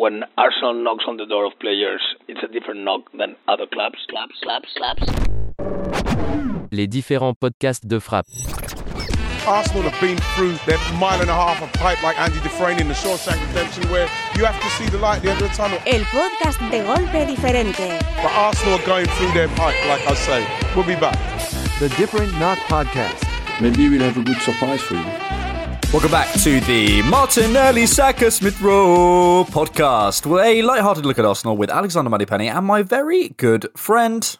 When Arsenal knocks on the door of players, it's a different knock than other clubs. Clubs, clubs, clubs. Les différents podcasts de frappe. Arsenal have been through their mile and a half of pipe like Andy Dufresne in the Shawshank Redemption where you have to see the light at the end of the tunnel. El podcast de golpe diferente. But Arsenal are going through their pipe, like I say. We'll be back. The Different Knock Podcast. Maybe we'll have a good surprise for you. Welcome back to the Martinelli Saka Smith Rowe podcast, with a light-hearted look at Arsenal with Alexander Moneypenny and my very good friend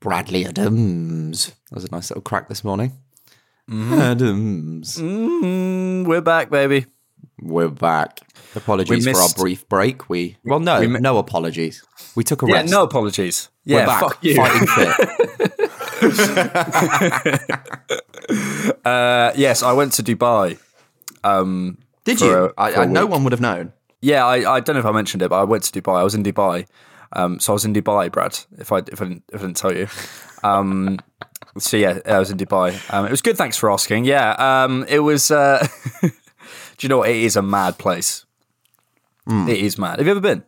Bradley Adams. That was a nice little crack this morning. Mm. Adams. Mm, we're back, baby. We're back. Apologies We for our brief break. We well, no, We mi- no apologies. We took a Yeah, rest. no apologies. We're Yeah, back, fuck you. fighting fit. uh, yes, I went to Dubai. Um, Did you? a- I, I, no one would have known. Yeah, I, I don't know if I mentioned it, but I went to Dubai. I was in Dubai. Um, so I was in Dubai, Brad. If I if I didn't, if I didn't tell you. Um, so yeah, I was in Dubai. Um, it was good. Thanks for asking. Yeah, um, it was. Uh, do you know what? It is a mad place. It is mad. Have you ever been?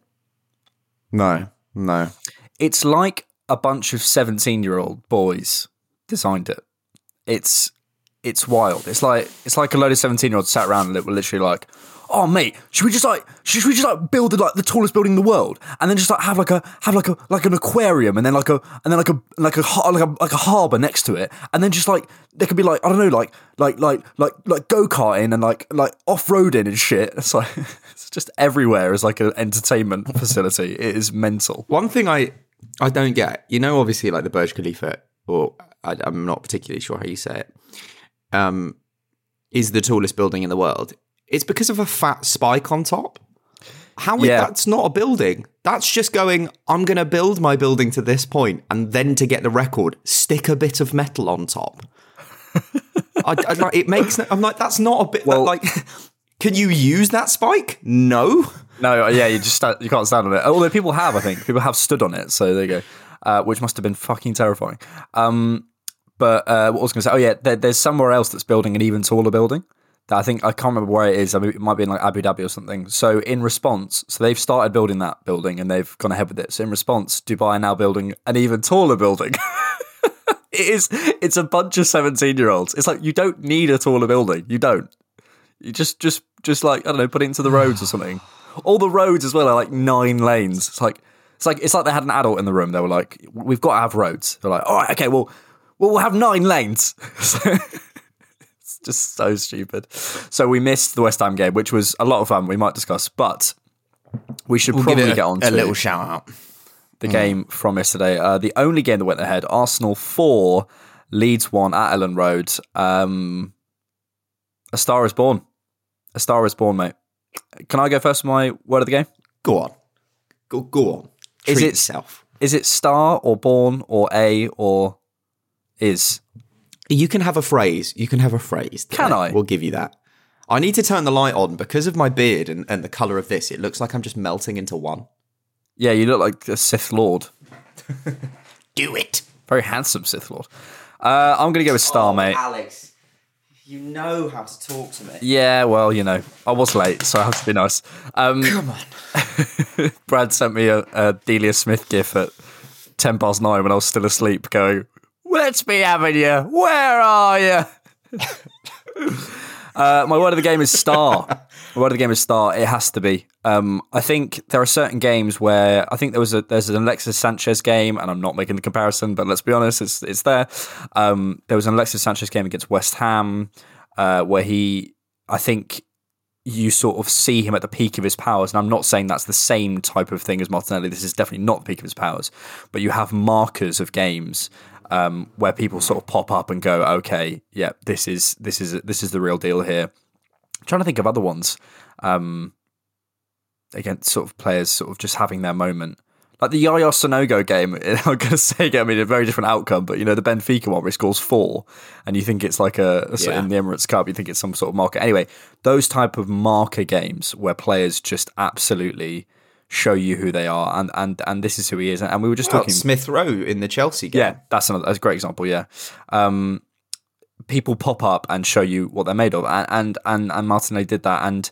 No, no. It's like a bunch of seventeen-year-old boys designed it. It's it's wild. It's like it's like a load of seventeen-year-olds sat around and were literally like, "Oh, mate, should we just like should we just like build like the tallest building in the world and then just like have like a have like a like an aquarium and then like a and then like a like a like a like a harbor next to it and then just like there could be like I don't know like like like like like go karting and like like off roading and shit. It's like it's just everywhere is like an entertainment facility. It is mental. One thing I I don't get, you know, obviously like the Burj Khalifa, or I, I'm not particularly sure how you say it, um, is the tallest building in the world. It's because of a fat spike on top. How Yeah. that's not a building. That's just going. I'm going to build my building to this point, and then to get the record, stick a bit of metal on top. I, I like it makes. no- I'm like that's not a bit. that, Well- like, can you use that spike? No. No, yeah, you just you can't stand on it. Although people have, I think people have stood on it. So there you go, uh, which must have been fucking terrifying. Um, but uh, what I was going to say, oh yeah, there, there's somewhere else that's building an even taller building. That I think I can't remember where it is. I mean, it might be in like Abu Dhabi or something. So in response, so they've started building that building and they've gone ahead with it. So in response, Dubai are now building an even taller building. it is. It's a bunch of seventeen year olds. It's like you don't need a taller building. You don't. You just, just, just like I don't know, put it into the roads or something. All the roads as well are like nine lanes. It's like, it's like, it's like they had an adult in the room. They were like, "We've got to have roads." They're like, "All right, okay, well, well we'll have nine lanes." it's just so stupid. So we missed the West Ham game, which was a lot of fun. We might discuss, but we should We'll probably a, get on to a to little shout out. the game from yesterday. Uh, the only game that went ahead: Arsenal four, Leeds one at Elland Road. Um, a star is born. A star is born, mate. Can I go first? with My word of the game. Go on. Go, go on. Is Treat it- yourself. Is it star or born or a or is? You can have a phrase. You can have a phrase. Can I? We'll give you that. I need to turn the light on because of my beard and, and the colour of this. It looks like I'm just melting into one. Yeah, you look like a Sith Lord. Do it. Very handsome Sith Lord. Uh, I'm going to go with star, mate. Alex, you know how to talk to me. Yeah, well, you know, I was late, so I have to be nice. Um, Come on. Brad sent me a, a Delia Smith gif at 10 past nine when I was still asleep, going, Let's be having you. Where are you? Uh, my word of the game is star. my word of the game is star. It has to be. Um, I think there are certain games where I think there was a there's an Alexis Sanchez game, and I'm not making the comparison, but let's be honest, it's it's there. Um, there was an Alexis Sanchez game against West Ham uh, where he, I think. You sort of see him at the peak of his powers, and I'm not saying that's the same type of thing as Martinelli. This is definitely not the peak of his powers, but you have markers of games um, where people sort of pop up and go, okay, yeah, this is this is this is the real deal here. I'm trying to think of other ones um, against sort of players sort of just having their moment. Like the Yaya Sanogo game, I'm going to say, I mean, a very different outcome, but you know, the Benfica one where he scores four and you think it's like a, a yeah. in the Emirates Cup, you think it's some sort of marker. Anyway, those type of marker games where players just absolutely show you who they are, and and and this is who he is. And we were just well, talking Smith Rowe in the Chelsea game. Yeah, that's another that's a great example. Yeah, um, people pop up and show you what they're made of, and and and, and Martinelli did that. And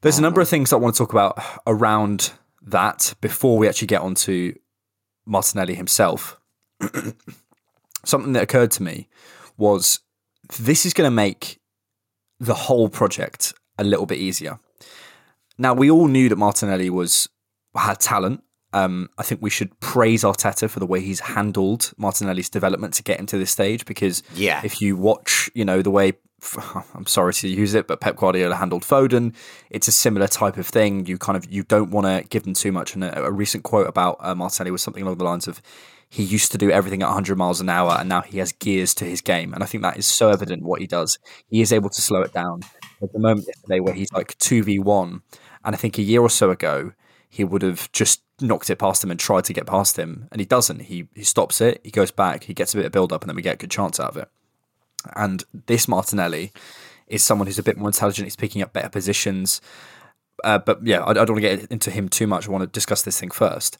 there's a number of things I want to talk about around that before we actually get onto Martinelli himself. Something that occurred to me was this is going to make the whole project a little bit easier now we all knew that Martinelli was had talent. Um, I think we should praise Arteta for the way he's handled Martinelli's development to get him to this stage. Because yeah. if you watch, you know the way I'm sorry to use it, but Pep Guardiola handled Foden. It's a similar type of thing. You kind of you don't want to give them too much. And a, a recent quote about uh, Martinelli was something along the lines of, "He used to do everything at 100 miles an hour, and now he has gears to his game." And I think that is so evident what he does. He is able to slow it down. At the moment yesterday, where he's like two v one, and I think a year or so ago, he would have just knocked it past him and tried to get past him. And he doesn't. He, he stops it, he goes back, he gets a bit of build up, and then we get a good chance out of it. And this Martinelli is someone who's a bit more intelligent. He's picking up better positions. Uh, but yeah, I, I don't want to get into him too much. I want to discuss this thing first.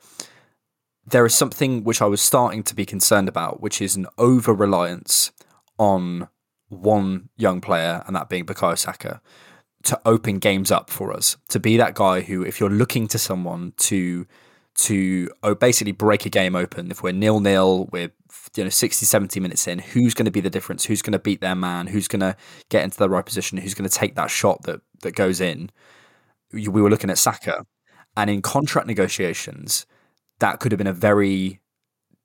There is something which I was starting to be concerned about, which is an over reliance on one young player, and that being Bukayo Saka to open games up for us to be that guy who if you're looking to someone to to oh, basically break a game open if we're nil nil we're you know 60 70 minutes in who's going to be the difference? Who's going to beat their man? Who's going to get into the right position? Who's going to take that shot that that goes in? We were looking at Saka. And in contract negotiations that could have been a very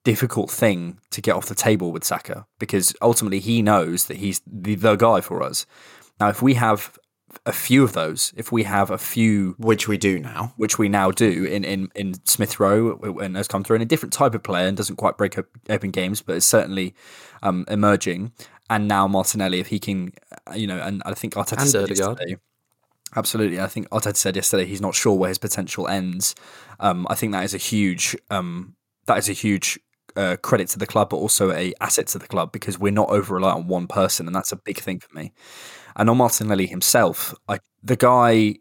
difficult thing to get off the table with Saka because ultimately he knows that he's the, the guy for us. Now if we have a few of those, if we have a few, which we do now, which we now do in in, in Smith Rowe, and has come through, in a different type of player and doesn't quite break open games, but is certainly um, emerging. And now Martinelli, if he can, uh, you know, and I think Arteta and said yesterday, absolutely, I think Arteta said yesterday he's not sure where his potential ends. Um, I think that is a huge, um, that is a huge uh, credit to the club, but also a asset to the club because we're not over reliant on one person, and that's a big thing for me. And on Martinelli himself, I, the guy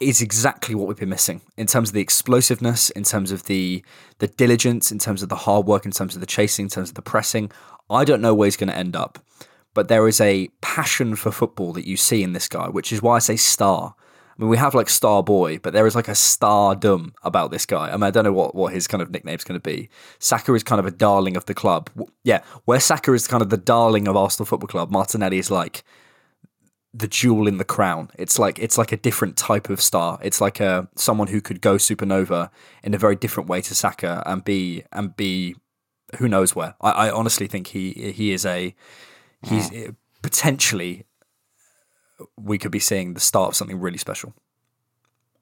is exactly what we've been missing in terms of the explosiveness, in terms of the the diligence, in terms of the hard work, in terms of the chasing, in terms of the pressing. I don't know where he's going to end up, but there is a passion for football that you see in this guy, which is why I say star. I mean, we have like Star Boy, but there is like a stardom about this guy. I mean, I don't know what, what his kind of nickname's going to be. Saka is kind of a darling of the club. Yeah, where Saka is kind of the darling of Arsenal Football Club, Martinelli is like the jewel in the crown. It's like it's like a different type of star. It's like a someone who could go supernova in a very different way to Saka and be and be who knows where. I, I honestly think he he is a he's potentially we could be seeing the start of something really special.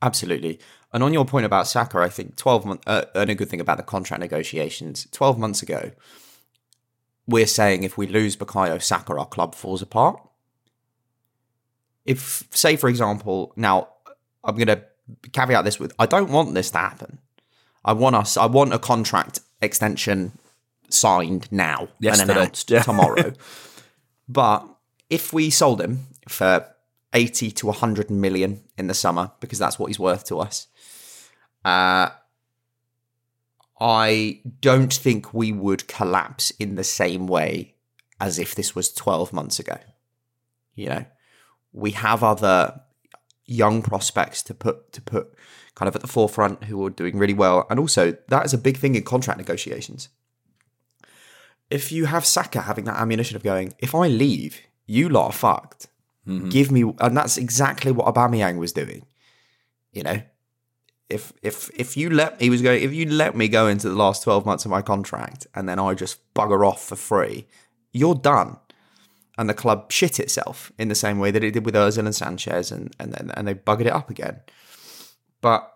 Absolutely. And on your point about Saka, I think 12 months, uh, and a good thing about the contract negotiations, 12 months ago, we're saying if we lose Bukayo Saka, our club falls apart. If, say, for example, now I'm going to caveat this with I don't want this to happen. I want us, I want a contract extension signed now Yesterday. and announced yeah. tomorrow. but if we sold him for 80 to 100 million in the summer because that's what he's worth to us. Uh, I don't think we would collapse in the same way as if this was 12 months ago. You know, we have other young prospects to put to put kind of at the forefront who are doing really well, and also that is a big thing in contract negotiations. If you have Saka having that ammunition of going, if I leave, you lot are fucked. Mm-hmm. Give me, and that's exactly what Aubameyang was doing. You know, if if if you let he was going, if you let me go into the last twelve months of my contract, and then I just bugger off for free, you're done. And the club shit itself in the same way that it did with Ozil and Sanchez, and and and, and they buggered it up again. But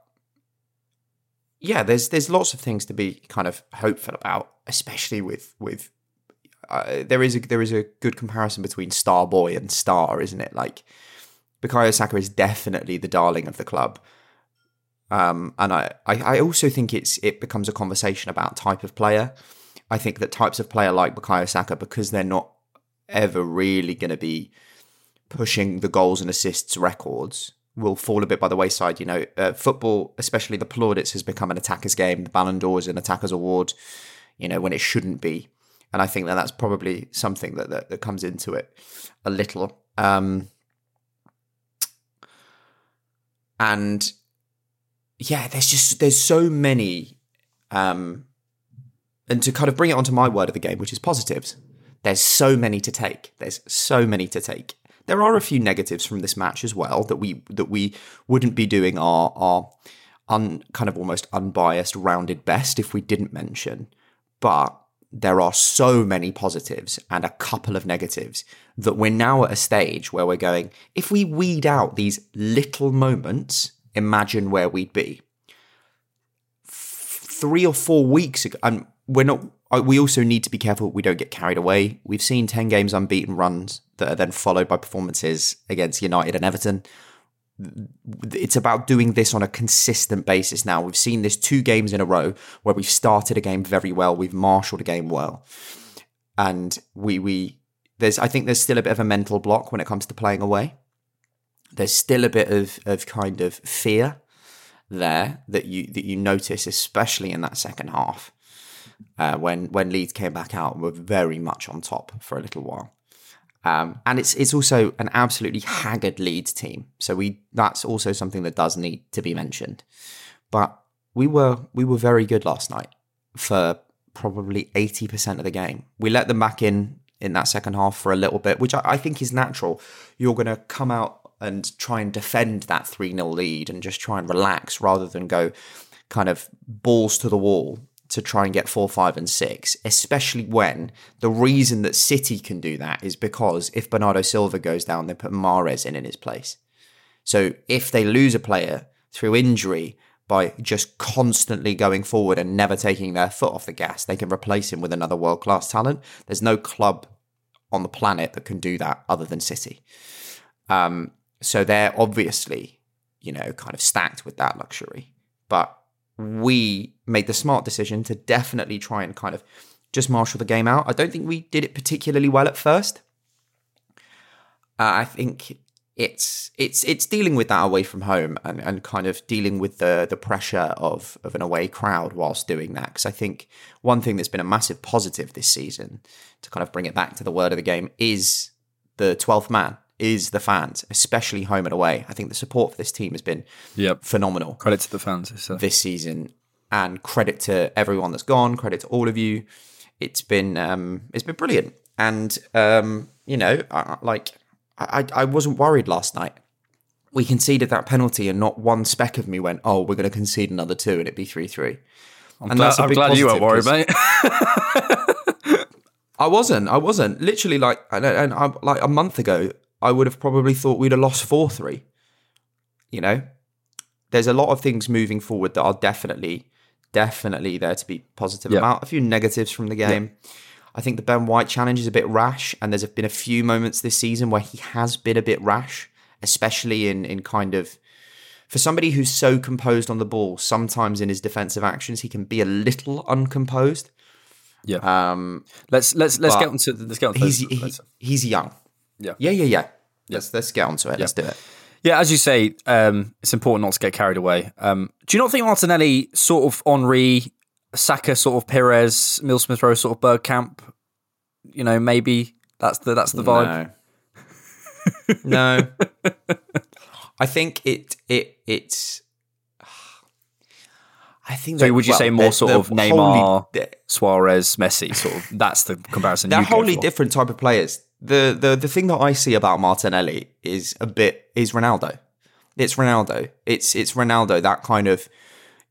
yeah, there's there's lots of things to be kind of hopeful about, especially with with there is a there is a good comparison between star boy and star, isn't it? Like Bukayo Saka is definitely the darling of the club. Um, and I, I, I also think it's it becomes a conversation about type of player. I think that types of player like Bukayo Saka, because they're not ever really going to be pushing the goals and assists records, will fall a bit by the wayside. You know, uh, football, especially the plaudits, has become an attacker's game. The Ballon d'Or is an attacker's award. You know, when it shouldn't be, and I think that that's probably something that that, that comes into it a little. Um, and yeah, there's just there's so many, um, and to kind of bring it onto my word of the game, which is positives. There's so many to take. There's so many to take. There are a few negatives from this match as well that we that we wouldn't be doing our our un, kind of almost unbiased rounded best if we didn't mention. But there are so many positives and a couple of negatives that we're now at a stage where we're going, if we weed out these little moments, imagine where we'd be. Three or four weeks ago, and we're not, uh, we also need to be careful we don't get carried away. We've seen 10 games unbeaten runs that are then followed by performances against United and Everton it's about doing this on a consistent basis now. We've seen this two games in a row where we've started a game very well, we've marshaled a game well, and we we there's I think there's still a bit of a mental block when it comes to playing away. There's still a bit of of kind of fear there that you that you notice, especially in that second half, uh, when when Leeds came back out and were very much on top for a little while. Um, and it's it's also an absolutely haggard Leeds team, so we that's also something that does need to be mentioned. But we were we were very good last night for probably eighty percent of the game. We let them back in in that second half for a little bit, which I, I think is natural. You're going to come out and try and defend that three 0 lead and just try and relax rather than go kind of balls to the wall to try and get four, five, and six, especially when the reason that City can do that is because if Bernardo Silva goes down, they put Mahrez in in his place. So if they lose a player through injury by just constantly going forward and never taking their foot off the gas, they can replace him with another world class talent. There's no club on the planet that can do that other than City. Um, so they're obviously, you know, kind of stacked with that luxury. But we made the smart decision to definitely try and kind of just marshal the game out. I don't think we did it particularly well at first. Uh, I think it's it's it's dealing with that away from home and, and kind of dealing with the the pressure of of an away crowd whilst doing that. Because I think one thing that's been a massive positive this season to kind of bring it back to the word of the game is the twelfth man is the fans, especially home and away. I think the support for this team has been yep. phenomenal. Credit to the fans so. this season, and credit to everyone that's gone. Credit to all of you. It's been um, it's been brilliant, and um, you know, I, like I, I wasn't worried last night. We conceded that penalty, and not one speck of me went, "Oh, we're going to concede another two, and it'd be three three. I'm and glad, that's a big I'm glad you weren't worried, mate. I wasn't. I wasn't. Literally, like, and, and I, like a month ago, I would have probably thought we'd have lost 4 3. You know, there's a lot of things moving forward that are definitely, definitely there to be positive yep. about. A few negatives from the game. Yep. I think the Ben White challenge is a bit rash, and there's been a few moments this season where he has been a bit rash, especially in in kind of for somebody who's so composed on the ball. Sometimes in his defensive actions, he can be a little uncomposed. Yeah. Um. Let's let's let's get onto let's get onto he's he, he's young. Yeah. Yeah, yeah, yeah. Let's let's get onto it. Yeah. Let's do it. Yeah, as you say, um, it's important not to get carried away. Um, do you not think Martinelli sort of Henry, Saka sort of Pires, Mill Smith Rowe sort of Bergkamp? You know, maybe that's the that's the vibe. No. no. I think it it it's. I think. So, would you well, say more sort of Neymar, Suarez, Messi? Sort of that's the comparison. They're wholly different type of players the the the thing that I see about Martinelli is a bit is Ronaldo. It's Ronaldo. It's it's Ronaldo. That kind of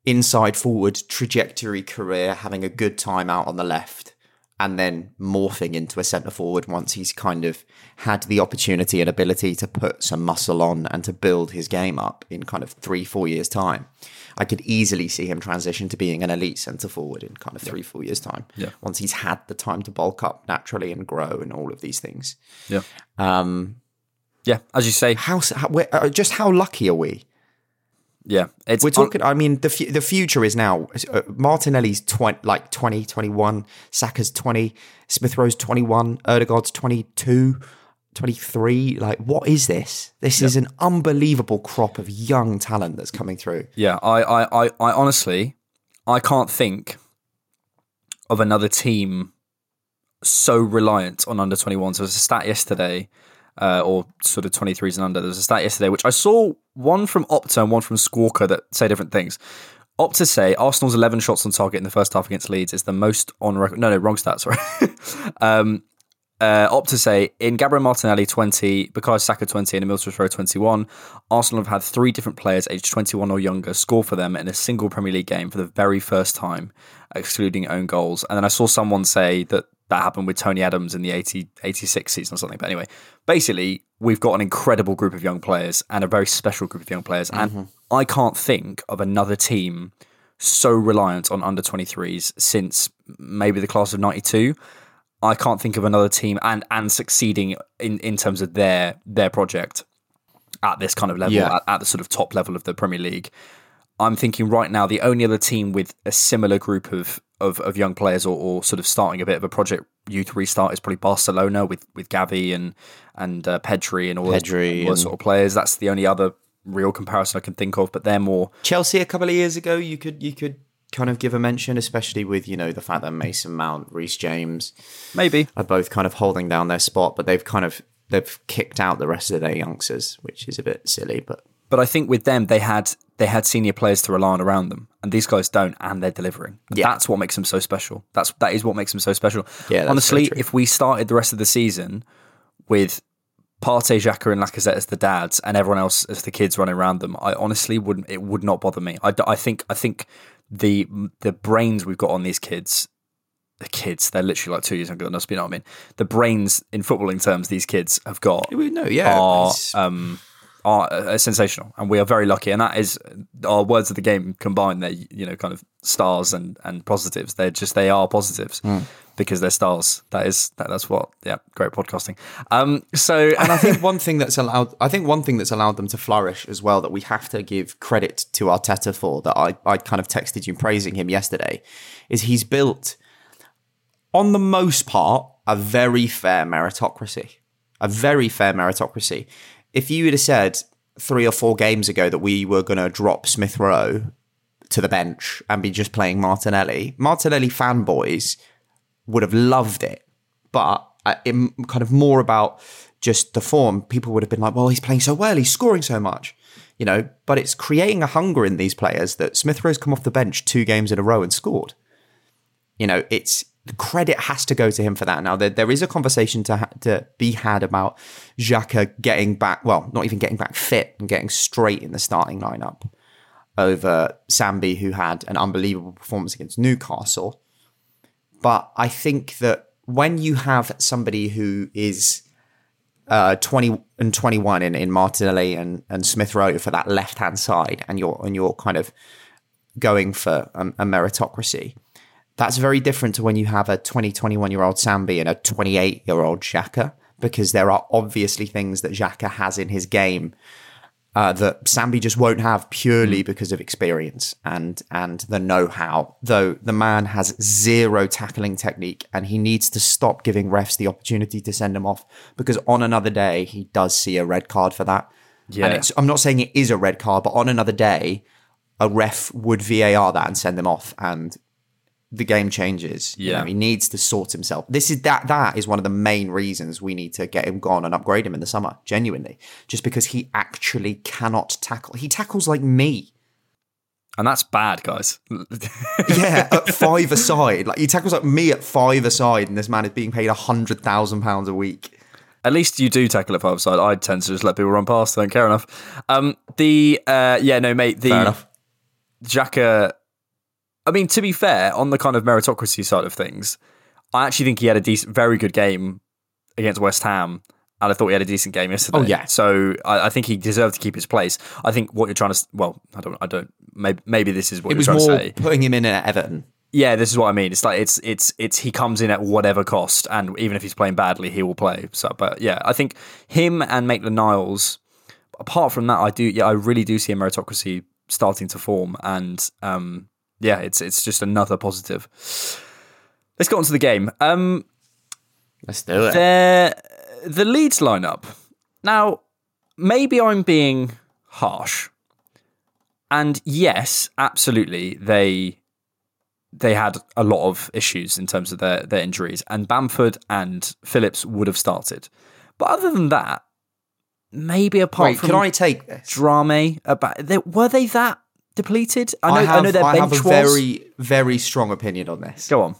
inside forward trajectory career, having a good time out on the left, and then morphing into a centre forward once he's kind of had the opportunity and ability to put some muscle on and to build his game up in kind of three four years time. I could easily see him transition to being an elite centre forward in kind of three, four years' time. Yeah. Once he's had the time to bulk up naturally and grow and all of these things. Yeah. Um, yeah, as you say, how, how uh, just how lucky are we? Yeah, we're talking. I mean, the f- the future is now. Uh, Martinelli's twenty, like 20, 21. Saka's twenty. Smith Rowe's twenty one. Ødegaard's 22, 23. Like, what is this? This is an unbelievable crop of young talent that's coming through. Yeah, I, I, I, I honestly, I can't think of another team so reliant on under 21s. There was a stat yesterday, uh, or sort of 23s and under. There was a stat yesterday, which I saw one from Opta and one from Squawka that say different things. Opta say Arsenal's 11 shots on target in the first half against Leeds is the most on record. No, no, wrong stat, sorry. um, uh, Opta say in Gabriel Martinelli 20, Bukayo Saka 20, and Emile Rowe 21, Arsenal have had three different players aged 21 or younger score for them in a single Premier League game for the very first time, excluding own goals. And then I saw someone say that that happened with Tony Adams in the 80, 86 season or something. But anyway, basically, we've got an incredible group of young players and a very special group of young players. And Mm-hmm. I can't think of another team so reliant on under 23s since maybe the class of 92. I can't think of another team and and succeeding in, in terms of their their project at this kind of level, Yeah. at, at the sort of top level of the Premier League. I'm thinking right now the only other team with a similar group of of, of young players or, or sort of starting a bit of a project youth restart is probably Barcelona with with Gavi and and uh, Pedri and all those, Pedri all those sort of players. That's the only other real comparison I can think of. But they're more Chelsea a couple of years ago, you could you could kind of give a mention, especially with you know the fact that Mason Mount, Reece James, maybe are both kind of holding down their spot, but they've kind of they've kicked out the rest of their youngsters, which is a bit silly. But But I think with them, they had they had senior players to rely on around them, and these guys don't, and they're delivering. Yeah. That's what makes them so special. That's that is what makes them so special. Yeah, honestly, if we started the rest of the season with Partey, Xhaka, and Lacazette as the dads, and everyone else as the kids running around them, I honestly wouldn't. It would not bother me. I, I think I think the the brains we've got on these kids. The kids, they're literally like two years younger than us. You know what I mean? The brains in footballing terms, these kids have got no, yeah, are um, are uh, sensational, and we are very lucky. And that is our words of the game combined. They're you know kind of stars and and positives. They're just they are positives Hmm. because they're stars. That is that, that's what yeah, great podcasting. Um, so and I think one thing that's allowed I think one thing that's allowed them to flourish as well that we have to give credit to Arteta for that I, I kind of texted you praising him yesterday is he's built on the most part a very fair meritocracy. A very fair meritocracy. If you would have said three or four games ago that we were going to drop Smith Rowe to the bench and be just playing Martinelli, Martinelli fanboys would have loved it. But uh, it, kind of more about just the form. People would have been like, well, he's playing so well, he's scoring so much, you know. But it's creating a hunger in these players that Smith Rowe's come off the bench two games in a row and scored. You know, it's the credit has to go to him for that. Now, there, there is a conversation to ha- to be had about Xhaka getting back, well, not even getting back fit and getting straight in the starting lineup over Sambi, who had an unbelievable performance against Newcastle. But I think that when you have somebody who is uh, 20 and 21 in, in Martinelli and, and Smith Rowe for that left hand side, and you're and you're kind of going for a, a meritocracy, that's very different to when you have a 20, 21 year old Sambi and a 28 year old Xhaka, because there are obviously things that Xhaka has in his game uh, that Sambi just won't have purely because of experience and and the know-how. Though the man has zero tackling technique, and he needs to stop giving refs the opportunity to send him off because on another day he does see a red card for that. Yeah. And it's, I'm not saying it is a red card, but on another day, a ref would VAR that and send him off, and the game changes. You Yeah. know, he needs to sort himself. This is that that is one of the main reasons we need to get him gone and upgrade him in the summer, genuinely. Just because he actually cannot tackle. He tackles like me. and that's bad, guys. Yeah, at five aside. Like he tackles like me at five aside, and this man is being paid a hundred thousand pounds a week. At least you do tackle at five side. I tend to just let people run past. I don't care enough. Um, the uh, yeah, no, mate. The Fair enough. Xhaka. I mean, to be fair, on the kind of meritocracy side of things, I actually think he had a decent, very good game against West Ham, and I thought he had a decent game yesterday. Oh, yeah. So I, I think he deserved to keep his place. I think what you're trying to, well, I don't, I don't. Maybe, maybe this is what It you're was trying more to say. putting him in at Everton. Yeah, this is what I mean. It's like it's it's it's he comes in at whatever cost, and even if he's playing badly, he will play. So, but yeah, I think him and Maitland Niles. Apart from that, I do yeah, I really do see a meritocracy starting to form, and um, yeah, it's it's just another positive. Let's get on to the game. Um, Let's do it. the the Leeds lineup. Now, maybe I'm being harsh, and yes, absolutely, they they had a lot of issues in terms of their, their injuries, and Bamford and Phillips would have started. But other than that, maybe apart Wait, from can I take this? Drameh, about they, were they that depleted? I know, I, have, know their I bench have a was. very, very strong opinion on this. Go on.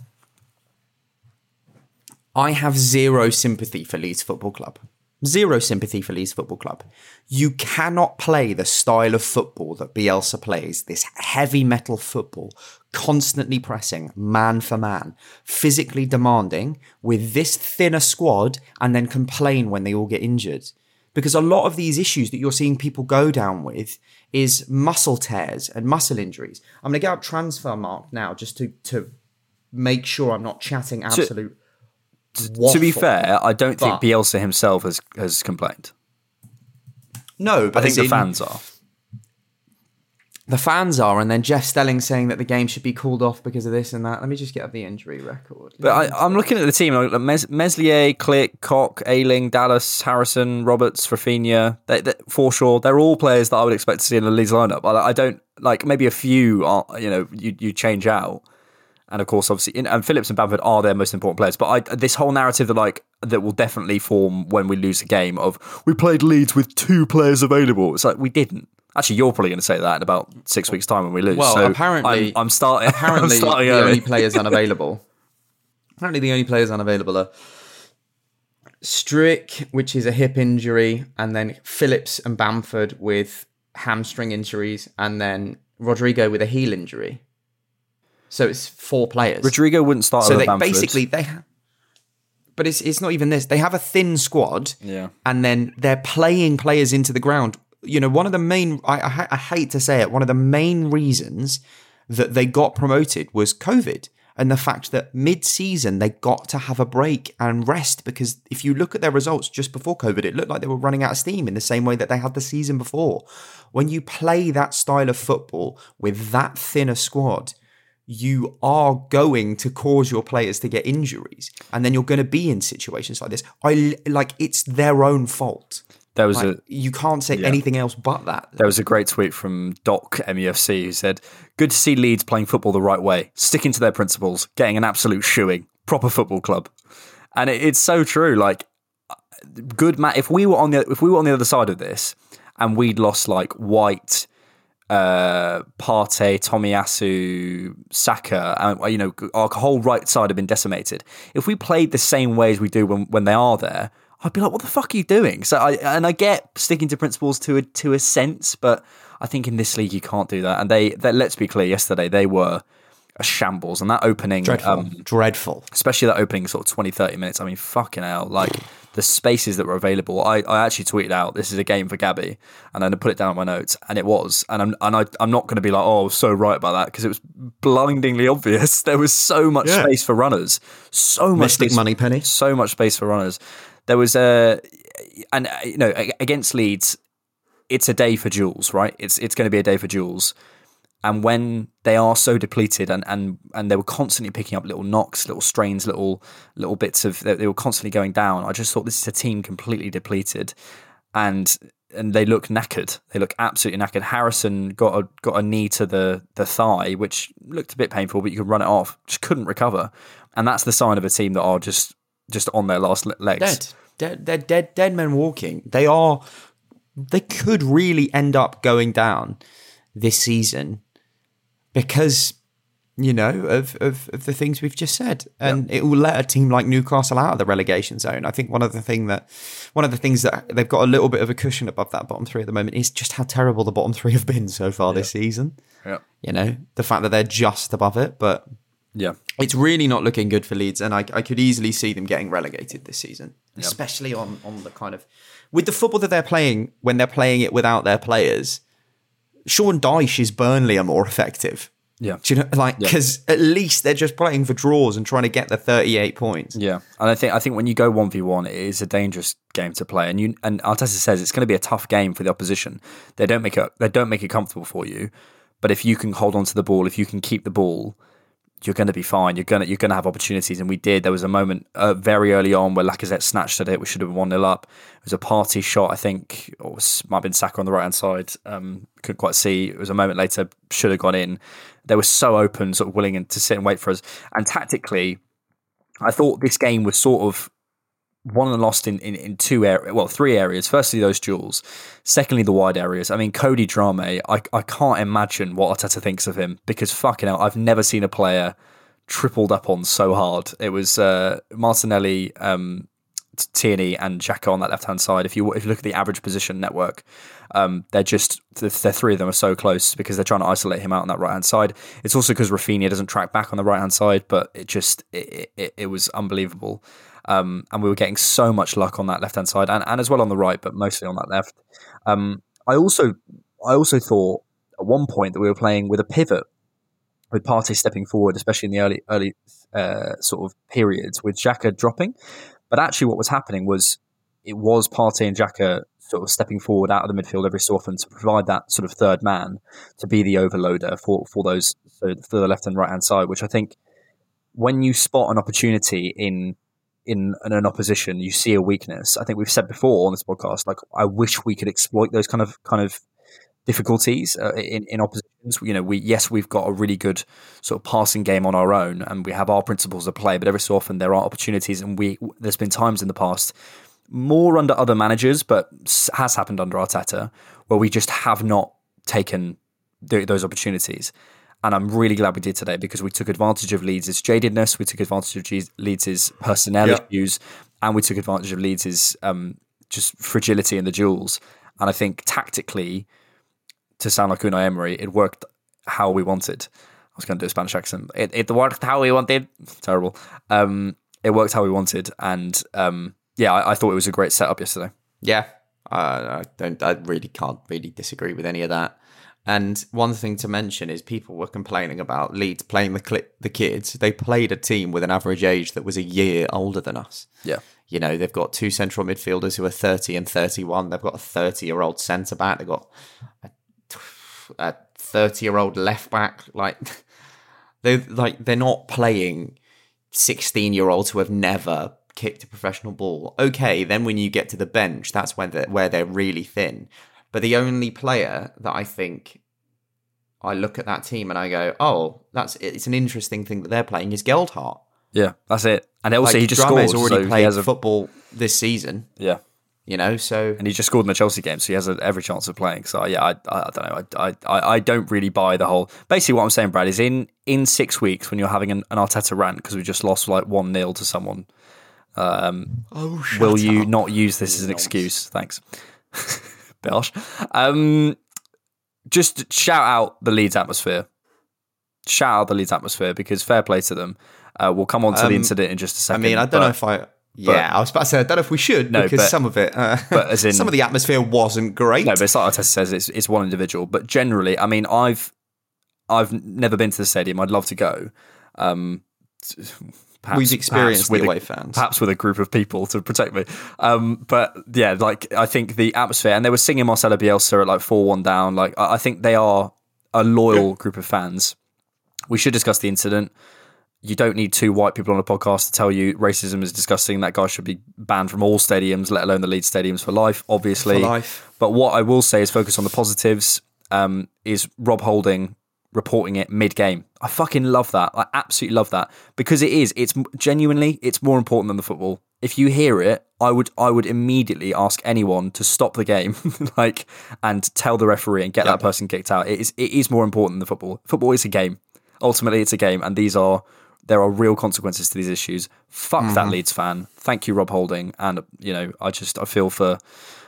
I have zero sympathy for Leeds Football Club. Zero sympathy for Leeds Football Club. You cannot play the style of football that Bielsa plays, this heavy metal football, constantly pressing, man for man, physically demanding, with this thinner squad, and then complain when they all get injured. Because a lot of these issues that you're seeing people go down with is muscle tears and muscle injuries. I'm going to get up Transfermarkt now just to, to make sure I'm not chatting absolute. To be fair, I don't think Bielsa himself has has complained. No, but I think the in- fans are. The fans are, and then Jeff Stelling saying that the game should be called off because of this and that. Let me just get up the injury record. But I, I'm looking at the team. Like Mes- Meslier, Klich, Koch, Ayling, Dallas, Harrison, Roberts, Raphinha, they, they, Forshaw. They're all players that I would expect to see in the Leeds lineup. I, I don't like maybe a few. Are, you know, you you change out, and of course, obviously, and Phillips and Bamford are their most important players. But I, this whole narrative that like that will definitely form when we lose a game of we played Leeds with two players available. It's like we didn't. Actually, you're probably going to say that in about six weeks' time when we lose. Well, So apparently, I'm, I'm starting. Apparently, I'm starting the early. only players unavailable. apparently, the only players unavailable are Struijk, which is a hip injury, and then Phillips and Bamford with hamstring injuries, and then Rodrigo with a heel injury. So it's four players. Rodrigo wouldn't start So they Bamford. basically they. Ha- but it's it's not even this. They have a thin squad. Yeah. and then they're playing players into the ground. You know, one of the main, I, I, I hate to say it, one of the main reasons that they got promoted was COVID and the fact that mid season they got to have a break and rest because if you look at their results just before COVID, it looked like they were running out of steam in the same way that they had the season before. When you play that style of football with that thinner squad, you are going to cause your players to get injuries and then you're going to be in situations like this i like it's their own fault There was Like, a you can't say Yeah. anything else but that there was a great tweet from Doc MUFC who said, "Good to see Leeds playing football the right way, sticking to their principles, getting an absolute shoeing, proper football club." And it, it's so true. Like, good Matt. If we were on the if we were on the other side of this, and we'd lost like White, uh, Partey, Tomiyasu, Saka, and you know our whole right side had been decimated. If we played the same way as we do when when they are there, I'd be like, "What the fuck are you doing?" So I and I get sticking to principles to a to a sense, but I think in this league you can't do that. And they, they let's be clear, yesterday they were a shambles, and that opening, dreadful um, dreadful especially that opening sort of 20, 30 minutes. I mean, fucking hell. Like the spaces that were available. I, I actually tweeted out, this is a game for Gabby. And then I put it down on my notes and it was. And I'm, and I, I'm not going to be like, oh, I was so right about that because it was blindingly obvious. There was so much Yeah. space for runners. So much Mystic space, money penny. So much space for runners. There was a, and uh, you know, against Leeds, it's a day for Jules, right? It's, it's going to be a day for Jules and when they are so depleted and and and they were constantly picking up little knocks little strains little little bits of they, they were constantly going down i just thought this is a team completely depleted. And and they look knackered. They look absolutely knackered. Harrison got a got a knee to the the thigh which looked a bit painful but you could run it off. Just couldn't recover. And that's the sign of a team that are just just on their last legs. Dead dead dead dead dead men walking they are they could really end up going down this season because you know, of, of, of the things we've just said. And yep. it will let a team like Newcastle out of the relegation zone. I think one of the thing that one of the things that they've got a little bit of a cushion above that bottom three at the moment is just how terrible the bottom three have been so far yep. this season. Yeah. You know, the fact that they're just above it, but yeah. It's really not looking good for Leeds, and I, I could easily see them getting relegated this season, yep. especially on, on the kind of with the football that they're playing when they're playing it without their players. Sean Dyche's Burnley are more effective. Yeah. Do you know, like, because yeah. at least they're just playing for draws and trying to get the 38 points. Yeah. And I think, I think when you go 1v1, it is a dangerous game to play. And you, and Arteta says it's going to be a tough game for the opposition. They don't make it, they don't make it comfortable for you. But if you can hold on to the ball, if you can keep the ball, you're going to be fine. You're going to, you're going to have opportunities. And we did. There was a moment uh, very early on where Lacazette snatched at it. We should have been 1 0 up. It was a party shot, I think, or was, might have been Saka on the right hand side. Um, couldn't quite see. It was a moment later, should have gone in. They were so open, sort of willing to sit and wait for us. And tactically, I thought this game was sort of won and lost in, in, in two areas, well, three areas. Firstly, those duels. Secondly, the wide areas. I mean, Cody Drameh, I, I can't imagine what Arteta thinks of him because fucking hell, I've never seen a player tripled up on so hard. It was uh, Martinelli, um, Tierney, and Xhaka on that left hand side. If you if you look at the average position network, um, they're just the, the three of them are so close because they're trying to isolate him out on that right hand side. It's also because Raphinha doesn't track back on the right hand side, but it just it, it, it was unbelievable. Um, and we were getting so much luck on that left hand side and, and as well on the right, but mostly on that left. Um, I also I also thought at one point that we were playing with a pivot with Partey stepping forward, especially in the early early uh, sort of periods with Xhaka dropping. But actually, what was happening was it was Partey and Xhaka sort of stepping forward out of the midfield every so often to provide that sort of third man to be the overloader for for those for the left and right hand side. Which I think when you spot an opportunity in in, in an opposition, you see a weakness. I think we've said before on this podcast, like I wish we could exploit those kind of kind of difficulties uh, in in oppositions. You know, we yes, we've got a really good sort of passing game on our own, and we have our principles of play. But every so often there are opportunities, and we there's been times in the past, more under other managers, but has happened under Arteta, where we just have not taken those opportunities. And I'm really glad we did today because we took advantage of Leeds' jadedness, we took advantage of Leeds' personnel yeah. issues, and we took advantage of Leeds' um, just fragility in the duels. And I think tactically, to sound like Unai Emery, it worked how we wanted. I was going to do a Spanish accent. It, it worked how we wanted. Terrible. Um, it worked how we wanted, and um, yeah, I, I, thought it was a great setup yesterday. Yeah, uh, I don't. I really can't really disagree with any of that. And one thing to mention is people were complaining about Leeds playing the cl- the kids. They played a team with an average age that was a year older than us. Yeah. You know, they've got two central midfielders who are 30 and 31. They've got a 30 year old centre back. They've got a 30 year old left back. Like, they like they're not playing 16 year olds who have never kicked a professional ball. Okay, then when you get to the bench, that's when they're, where they're really thin. But the only player that I think I look at that team and I go, oh, that's it's an interesting thing that they're playing is Gelhardt. Yeah, that's it. And also like, he just scored. already so played a... football this season. Yeah, you know, so and he just scored in the Chelsea game, so he has every chance of playing. So yeah, I, I, I don't know, I, I, I don't really buy the whole. Basically, what I'm saying, Brad, is in in six weeks when you're having an, an Arteta rant because we just lost like one 0 to someone. Um, oh, will you not use this as an excuse? Thanks. Belsh. Um, just shout out the Leeds atmosphere. Shout out the Leeds atmosphere because fair play to them. Uh, we'll come on to um, the incident in just a second. I mean, I don't know if I. Yeah, but, I was about to say I don't know if we should no, because but, some of it, uh, but as in, some of the atmosphere wasn't great. No, but it's like Arteta says, it's it's one individual. But generally, I mean, I've I've never been to the stadium. I'd love to go. Um, Perhaps, we've experienced with away a, fans, perhaps with a group of people to protect me. Um, but yeah, like I think the atmosphere, and they were singing Marcelo Bielsa at like four one down. Like I, I think they are a loyal group of fans. We should discuss the incident. You don't need two white people on a podcast to tell you racism is disgusting. That guy should be banned from all stadiums, let alone the lead stadiums for life, obviously. For life. But what I will say is focus on the positives. Um, is Rob Holding reporting it mid game. I fucking love that. I absolutely love that because it is. It's genuinely. It's more important than the football. If you hear it, I would. I would immediately ask anyone to stop the game, like, and tell the referee and get yep. that person kicked out. It is. It is more important than the football. Football is a game. Ultimately, it's a game, and these are there are real consequences to these issues. Fuck mm-hmm. that Leeds fan. Thank you, Rob Holding. And you know, I just I feel for.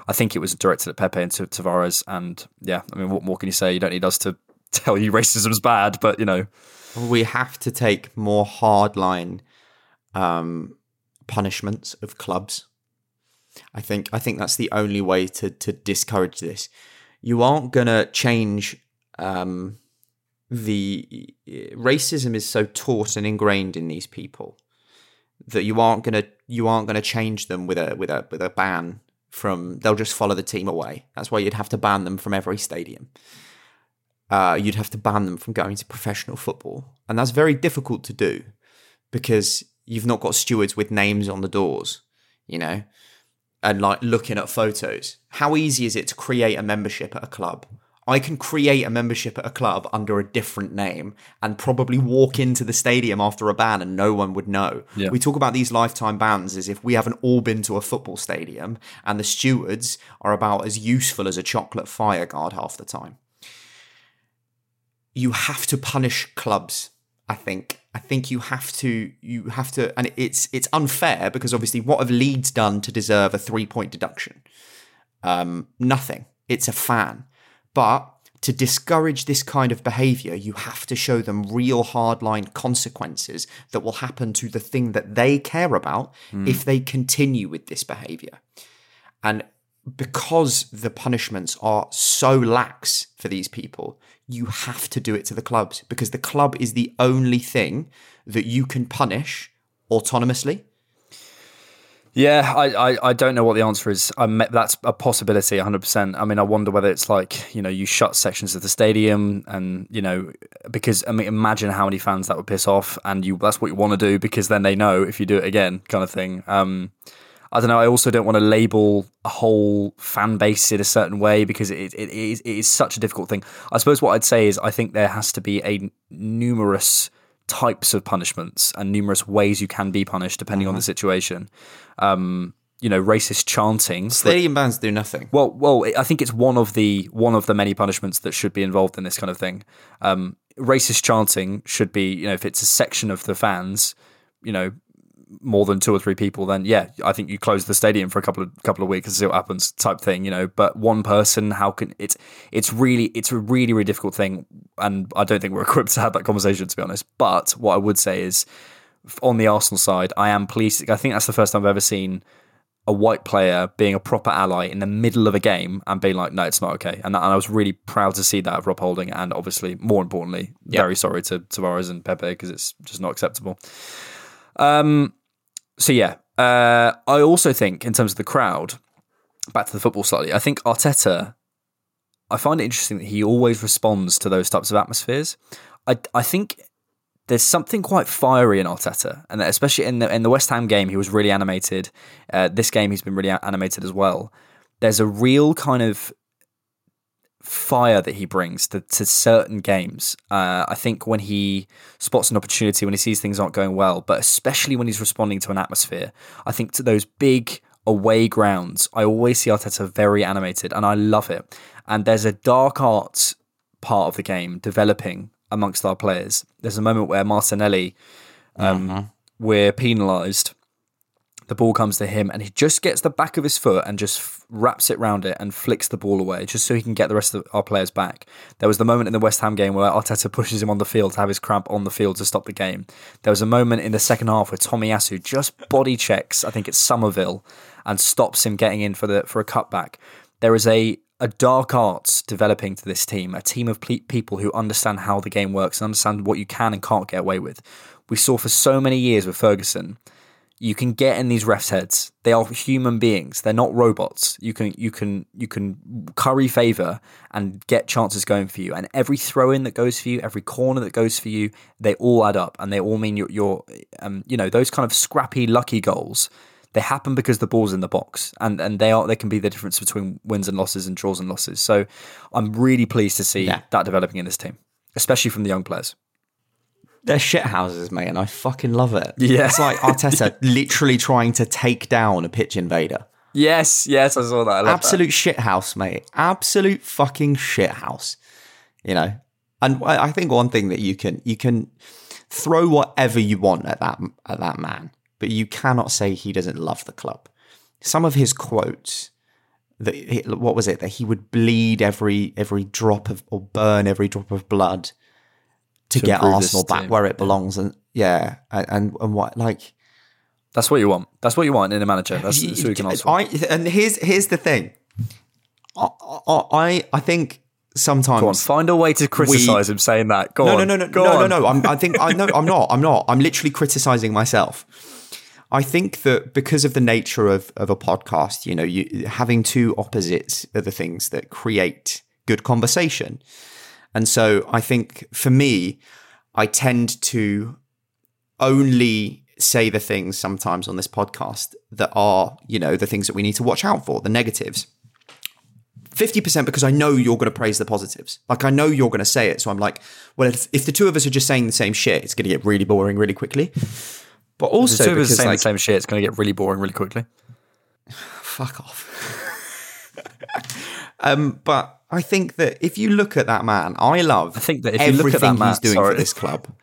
I think it was directed at Pepe and Tavares, and yeah, I mean, what more can you say? You don't need us to tell you racism's bad, but you know, we have to take more hardline um, punishments of clubs. I think I think that's the only way to to discourage this. You aren't gonna change um, the racism is so taught and ingrained in these people that you aren't gonna you aren't gonna change them with a with a with a ban from they'll just follow the team away. That's why you'd have to ban them from every stadium. Uh, you'd have to ban them from going to professional football, and that's very difficult to do because you've not got stewards with names on the doors, you know, and like looking at photos. How easy is it to create a membership at a club? I can create a membership at a club under a different name and probably walk into the stadium after a ban and no one would know. Yeah. We talk about these lifetime bans as if we haven't all been to a football stadium and the stewards are about as useful as a chocolate fire guard half the time. You have to punish clubs, I think. I think you have to you have to and it's it's unfair because obviously what have Leeds done to deserve a three point deduction? Um, nothing. It's a fan but to discourage this kind of behavior, you have to show them real hardline consequences that will happen to the thing that they care about mm. if they continue with this behavior. And because the punishments are so lax for these people, you have to do it to the clubs because the club is the only thing that you can punish autonomously yeah, I, I, I, don't know what the answer is. I that's a possibility, 100%. I mean, I wonder whether it's like, you know, you shut sections of the stadium and, you know, because, I mean, imagine how many fans that would piss off and you that's what you want to do because then they know if you do it again, kind of thing. Um, I don't know. I also don't want to label a whole fan base in a certain way because it, it, it, is, it is such a difficult thing. I suppose what I'd say is I think there has to be a numerous types of punishments and numerous ways you can be punished depending mm-hmm. on the mm-hmm. situation. Um, you know, racist chanting. Stadium bans do nothing. Well, well, I think it's one of the one of the many punishments that should be involved in this kind of thing. Um, racist chanting should be, you know, if it's a section of the fans, you know, more than two or three people, then yeah, I think you close the stadium for a couple of couple of weeks and see what happens, type thing, you know. But one person, how can it's it's really it's a really really difficult thing, and I don't think we're equipped to have that conversation to be honest. But what I would say is, on the Arsenal side, I am pleased. I think that's the first time I've ever seen a white player being a proper ally in the middle of a game and being like, no, it's not okay. And, and I was really proud to see that of Rob Holding, and obviously, more importantly, yep. very sorry to Tavares and Pepe because it's just not acceptable. Um, so yeah, uh, I also think in terms of the crowd, back to the football slightly, I think Arteta. I find it interesting that he always responds to those types of atmospheres. I I think there's something quite fiery in Arteta, and especially in the in the West Ham game, he was really animated. Uh, this game, he's been really animated as well. There's a real kind of fire that he brings to, to certain games. Uh, I think when he spots an opportunity, when he sees things aren't going well, but especially when he's responding to an atmosphere, I think to those big away grounds, I always see Arteta very animated and I love it. And there's a dark arts part of the game developing amongst our players. There's a moment where Martinelli, um, uh-huh. we're penalised the ball comes to him and he just gets the back of his foot and just f- wraps it round it and flicks the ball away just so he can get the rest of our players back. There was the moment in the West Ham game where Arteta pushes him on the field to have his cramp on the field to stop the game. There was a moment in the second half where Tomiyasu just body checks, I think it's Summerville, and stops him getting in for the for a cutback. There is a a dark arts developing to this team, a team of ple- people who understand how the game works and understand what you can and can't get away with. We saw for so many years with Ferguson you can get in these refs' heads. They are human beings. They're not robots. You can you can you can curry favor and get chances going for you. And every throw in that goes for you, every corner that goes for you, they all add up, and they all mean you're, you're um, you know those kind of scrappy, lucky goals. They happen because the ball's in the box, and and they are they can be the difference between wins and losses and draws and losses. So I'm really pleased to see yeah. that developing in this team, especially from the young players they're shit houses, mate, and I fucking love it. Yeah. It's like Arteta literally trying to take down a pitch invader. Yes, yes, I saw that. I Absolute that. shit house, mate. Absolute fucking shit house. You know, And I think one thing that you can you can throw whatever you want at that at that man, but you cannot say he doesn't love the club. Some of his quotes that what was it that he would bleed every every drop of or burn every drop of blood to, to get Arsenal back where it belongs and yeah and and what like that's what you want. That's what you want in a manager. That's, that's what you can ask for. I, and here's here's the thing. I I, I think sometimes Go on, find a way to criticize we, him saying that. Go no, on. no no no Go no on. no. No I'm, I think I no I'm not I'm not. I'm literally criticizing myself. I think that because of the nature of, of a podcast, you know, you having two opposites are the things that create good conversation. And so I think for me, I tend to only say the things sometimes on this podcast that are, you know, the things that we need to watch out for, the negatives. 50% because I know you're going to praise the positives. Like I know you're going to say it. So I'm like, well, if, if the two of us are just saying the same shit, it's going to get really boring really quickly. But also, if because of us saying like, the same shit, it's going to get really boring really quickly. Fuck off. um, but I think that if you look at that man, I love. I think that if you look at that man, he's doing sorry. for this club.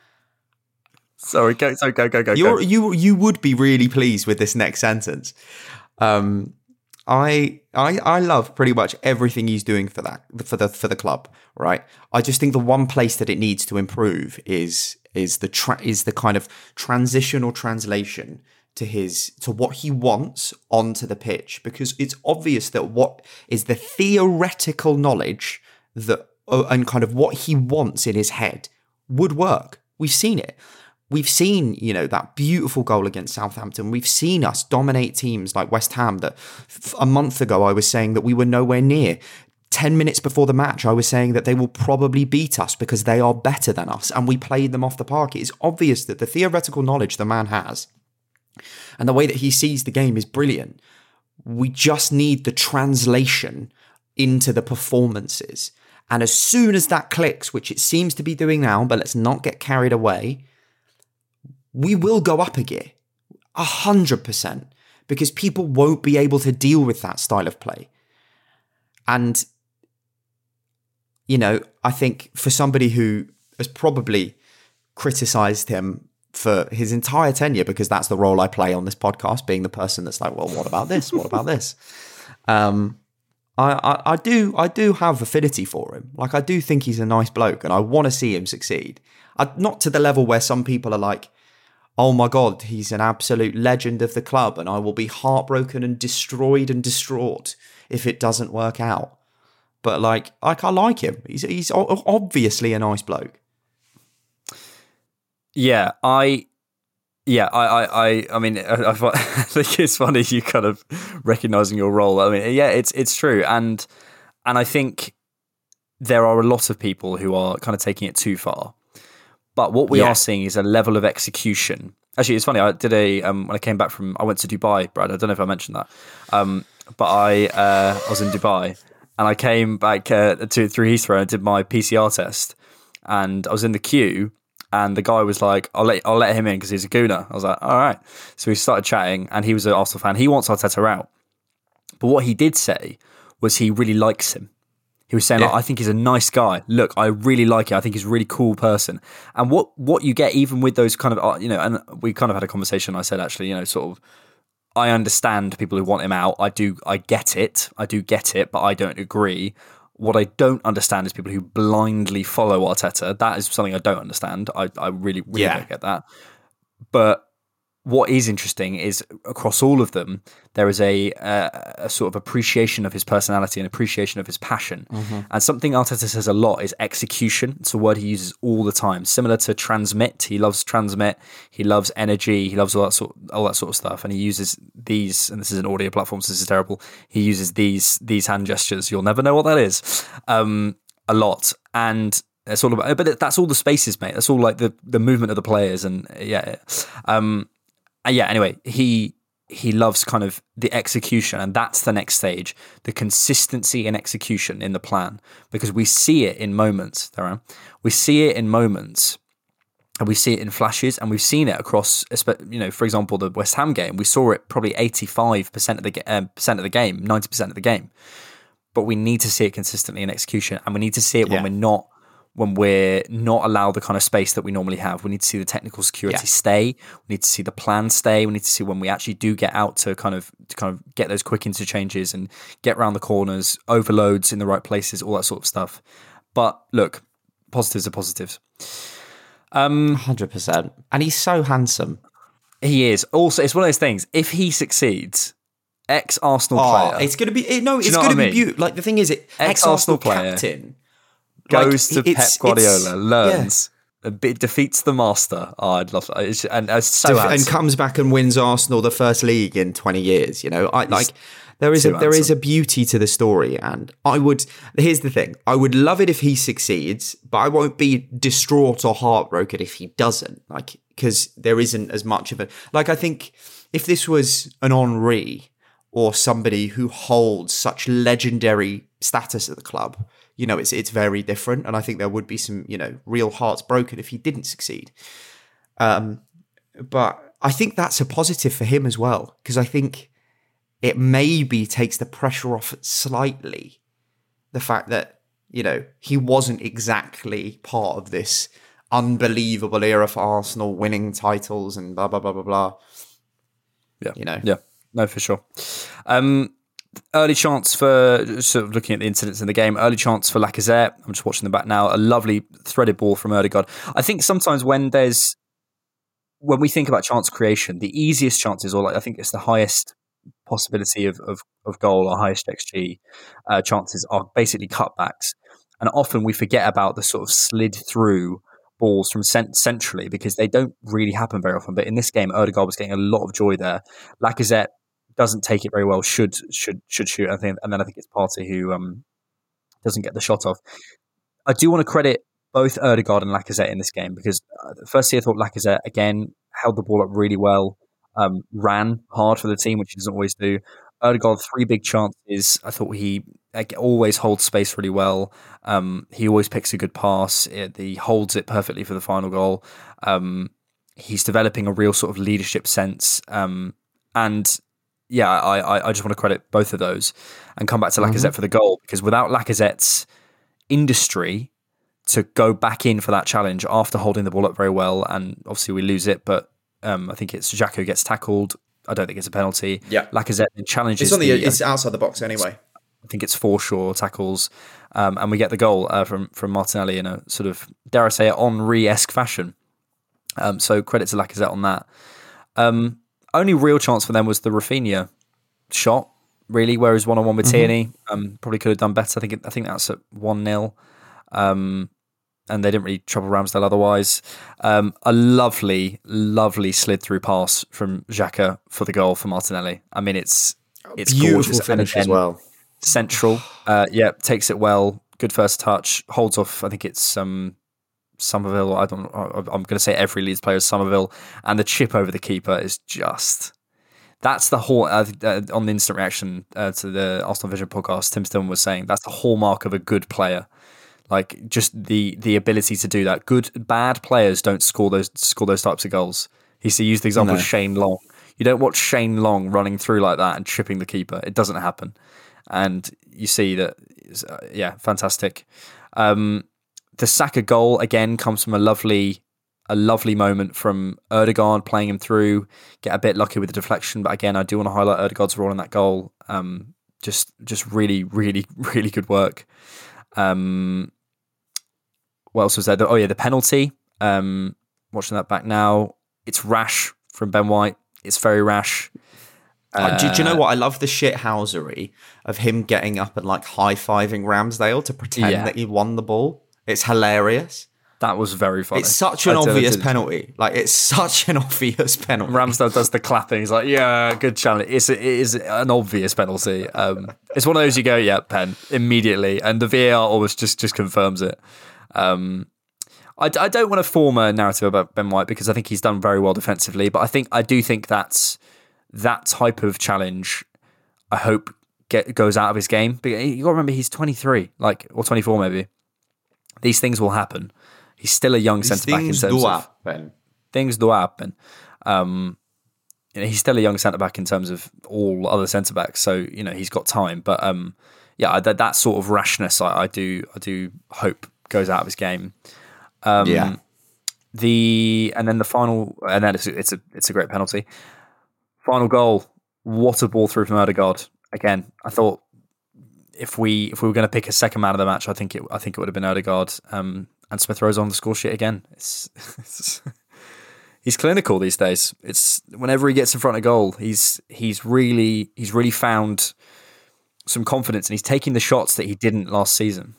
Sorry, go, sorry, go, go, go. You're, go. You you would be really pleased with this next sentence. Um, I I I love pretty much everything he's doing for that for the for the club. Right. I just think the one place that it needs to improve is is the tra- is the kind of transition or translation to his to what he wants onto the pitch because it's obvious that what is the theoretical knowledge that uh, and kind of what he wants in his head would work. We've seen it. We've seen, you know, that beautiful goal against Southampton. We've seen us dominate teams like West Ham that f- a month ago I was saying that we were nowhere near. 10 minutes before the match, I was saying that they will probably beat us because they are better than us, and we played them off the park. It is obvious that the theoretical knowledge the man has and the way that he sees the game is brilliant. We just need the translation into the performances. And as soon as that clicks, which it seems to be doing now, but let's not get carried away, we will go up a gear. A hundred percent. Because people won't be able to deal with that style of play. And you know, I think for somebody who has probably criticized him for his entire tenure, because that's the role I play on this podcast, being the person that's like, well, what about this? What about this? Um, I, I, I do I do have affinity for him. Like I do think he's a nice bloke, and I want to see him succeed. I, not to the level where some people are like, "Oh my god, he's an absolute legend of the club," and I will be heartbroken and destroyed and distraught if it doesn't work out but like, like I like him. He's he's obviously a nice bloke. Yeah, I, yeah, I, I, I, I mean, I, I, think it's funny you kind of recognizing your role. I mean, yeah, it's it's true, and and I think there are a lot of people who are kind of taking it too far. But what we yeah. are seeing is a level of execution. Actually, it's funny. I did a um, when I came back from I went to Dubai, Brad. I don't know if I mentioned that, um, but I uh, I was in Dubai and I came back uh, to through Heathrow and did my PCR test, and I was in the queue, and the guy was like, "I'll let I'll let him in because he's a gooner." I was like, "All right." So we started chatting, and he was an Arsenal fan. He wants Arteta out, but what he did say was he really likes him. He was saying, yeah. like, "I think he's a nice guy. Look, I really like it. I think he's a really cool person." And what what you get even with those kind of uh, you know, and we kind of had a conversation. I said actually, you know, sort of I understand people who want him out. I do. I get it. I do get it, but I don't agree. What I don't understand is people who blindly follow Arteta. That is something I don't understand. I, I really, really yeah. don't get that. But what is interesting is across all of them, there is a, a, a, sort of appreciation of his personality and appreciation of his passion. Mm-hmm. And something Arteta says a lot is execution. It's a word he uses all the time, similar to transmit. He loves transmit. He loves energy. He loves all that sort, all that sort of stuff. And he uses these. And this is an audio platform, so this is terrible. He uses these these hand gestures. You'll never know what that is. Um, a lot and. It's all about, but that's all the spaces, mate. That's all like the, the movement of the players, and yeah. Um, uh, yeah, anyway, he he loves kind of the execution, and that's the next stage: the consistency and execution in the plan, because we see it in moments. There, we see it in moments, and we see it in flashes, and we've seen it across. You know, for example, the West Ham game, we saw it probably eighty-five percent of the uh, percent of the game, ninety percent of the game. But we need to see it consistently in execution, and we need to see it yeah. when we're not when we're not allowed the kind of space that we normally have. We need to see the technical security Yeah. stay. We need to see the plan stay. We need to see when we actually do get out to kind of to kind of get those quick interchanges and get around the corners, overloads in the right places, all that sort of stuff. But look, positives are positives. Um, hundred percent, and he's so handsome. He is. Also, it's one of those things. If he succeeds, ex Arsenal Oh, player, it's gonna be it, no, Do you it's know gonna be beautiful. Like the thing is, it ex Arsenal player. captain goes like, to Pep Guardiola, learns, bit defeats the master. Oh, I'd love that. And it's so and comes back and wins Arsenal the first league in 20 years. You know, I like there is a there is a beauty to the story, and I would. Here's the thing: I would love it if he succeeds, but I won't be distraught or heartbroken if he doesn't. Like because there isn't as much of it. Like I think if this was an Henry or somebody who holds such legendary status at the club. You know, it's it's very different, and I think there would be some, you know, real hearts broken if he didn't succeed. Um, but I think that's a positive for him as well because I think it maybe takes the pressure off slightly. The fact that you know he wasn't exactly part of this unbelievable era for Arsenal, winning titles and blah blah blah blah blah. Yeah, you know, yeah, no, for sure. Um, early chance for sort of looking at the incidents in the game. Early chance for Lacazette. I'm just watching the back now. A lovely threaded ball from Ødegaard. I think sometimes when there's when we think about chance creation, the easiest chances, or like I think it's the highest possibility of of, of goal or highest xG uh, chances are basically cutbacks, and often we forget about the sort of slid through balls from cent- centrally because they don't really happen very often. But in this game, Ødegaard was getting a lot of joy there. Lacazette doesn't take it very well. Should should should shoot. I think, and then I think it's Partey who um, doesn't get the shot off. I do want to credit both Ødegaard and Lacazette in this game because uh, firstly I thought Lacazette again held the ball up really well, um, ran hard for the team, which he doesn't always do. Ødegaard three big chances. I thought he like, always holds space really well. Um, he always picks a good pass. It, he holds it perfectly for the final goal. Um, he's developing a real sort of leadership sense. Um, and yeah, I, I, I just want to credit both of those and come back to Lacazette Mhm. for the goal because without Lacazette's industry to go back in for that challenge after holding the ball up very well, and obviously we lose it, but um, I think it's Xhaka who gets tackled. I don't think it's a penalty. Yeah. Lacazette then challenges. it's on the, the it's outside the box anyway. I think it's Forshaw tackles, um, and we get the goal uh, from from Martinelli in a sort of dare I say it Henry esque fashion. Um, so credit to Lacazette on that. Um, only real chance for them was the Raphinha shot, really, where he's one on one with Mhm. Tierney. Um, probably could have done better. I think it, I think that's at one 0 um, and they didn't really trouble Ramsdale otherwise. Um, a lovely, lovely slid through pass from Xhaka for the goal for Martinelli. I mean, it's it's Beautiful gorgeous. Finish as well. Central, uh, yeah, takes it well. Good first touch. Holds off. I think it's um, Summerville. I don't. I'm going to say every Leeds player is Summerville, and the chip over the keeper is just. That's the whole uh, uh, on the instant reaction uh, to the Arsenal Vision podcast. Tim Stillman was saying that's the hallmark of a good player, like just the the ability to do that. Good bad players don't score those score those types of goals. He he used the example No. of Shane Long. You don't watch Shane Long running through like that and tripping the keeper. It doesn't happen, and you see that. uh, yeah, fantastic. Um, the Saka goal again comes from a lovely, a lovely moment from Ødegaard playing him through. Get a bit lucky with the deflection, but again, I do want to highlight Ødegaard's role in that goal. Um, just, just really, really, really good work. Um, what else was there? Oh yeah, the penalty. Um, watching that back now, it's rash from Ben White. It's very rash. Uh, do, do you know Uh, what? I love the shithousery of him getting up and like high fiving Ramsdale to pretend Yeah. that he won the ball. It's hilarious. That was very funny. It's such an I obvious did- penalty. Like it's such an obvious penalty. Ramsdale does the clapping. He's like, "Yeah, good challenge." It's it is an obvious penalty. Um, it's one of those you go, "Yeah, pen" immediately, and the VAR always just just confirms it. Um, I, I don't want to form a narrative about Ben White because I think he's done very well defensively, but I think I do think that's that type of challenge. I hope get goes out of his game. But you got to remember he's 23, like or 24 maybe. These things will happen. He's still a young centre back in terms do of happen. things do happen. Um, you know, he's still a young centre back in terms of all other centre backs, so you know he's got time. But um, yeah, that that sort of rashness, I, I do, I do hope goes out of his game. Um, Yeah. The and then the final, and then it's, it's a it's a great penalty. Final goal. What a ball through from Odegaard. Again, I thought if we if we were going to pick a second man of the match, I think it I think it would have been Odegaard. Um, and Smith Rowe's on the score sheet again. It's, it's he's clinical these days. It's whenever he gets in front of goal, he's he's really he's really found some confidence and he's taking the shots that he didn't last season.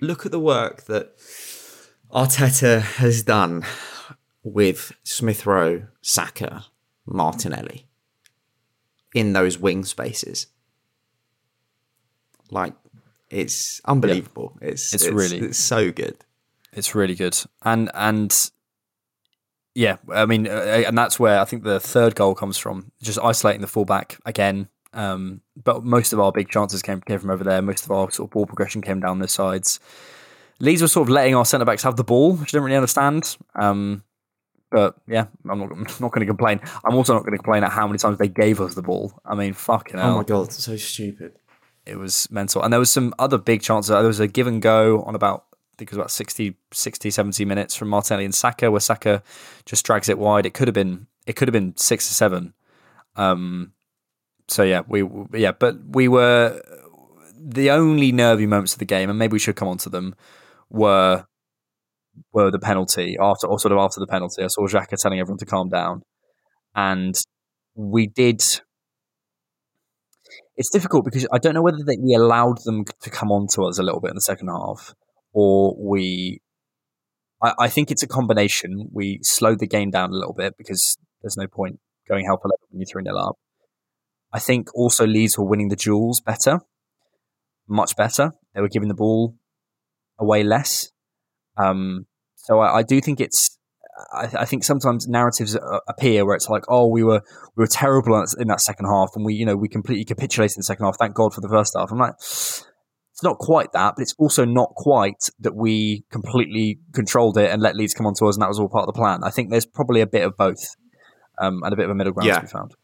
Look at the work that Arteta has done with Smith Rowe, Saka, Martinelli in those wing spaces. Like it's unbelievable. It's, It's it's really- it's so good. It's really good, and and yeah, I mean, uh, and that's where I think the third goal comes from, just isolating the fullback again. Um, but most of our big chances came came from over there. Most of our sort of ball progression came down the sides. Leeds were sort of letting our centre backs have the ball, which I didn't really understand. Um, but yeah, I'm not, I'm not going to complain. I'm also not going to complain at how many times they gave us the ball. I mean, fucking hell. Oh my god, so stupid. It was mental. And there was some other big chances. There was a give and go on about, I think it was about 60, 60 70 minutes from Martinelli and Saka, where Saka just drags it wide. It could have been, it could have been six or seven. Um, so yeah, we, yeah, but we were the only nervy moments of the game, and maybe we should come on to them, were were the penalty after, or sort of after the penalty. I saw Xhaka telling everyone to calm down, and we did it's difficult because I don't know whether they, we allowed them to come on to us a little bit in the second half, or we. I, I think it's a combination. We slowed the game down a little bit because there's no point going help eleven when you're three 0 up. I think also Leeds were winning the duels better, much better. They were giving the ball away less. Um, so I, I do think it's I, I think sometimes narratives uh, appear where it's like, oh, we were we were terrible in that- second half, and we you know we completely capitulated in the second half. Thank God for the first half. I'm like, it's not quite that, but it's also not quite that we completely controlled it and let Leeds come on to us, and that was all part of the plan. I think there's probably a bit of both, um, and a bit of a middle ground Yeah. to be found.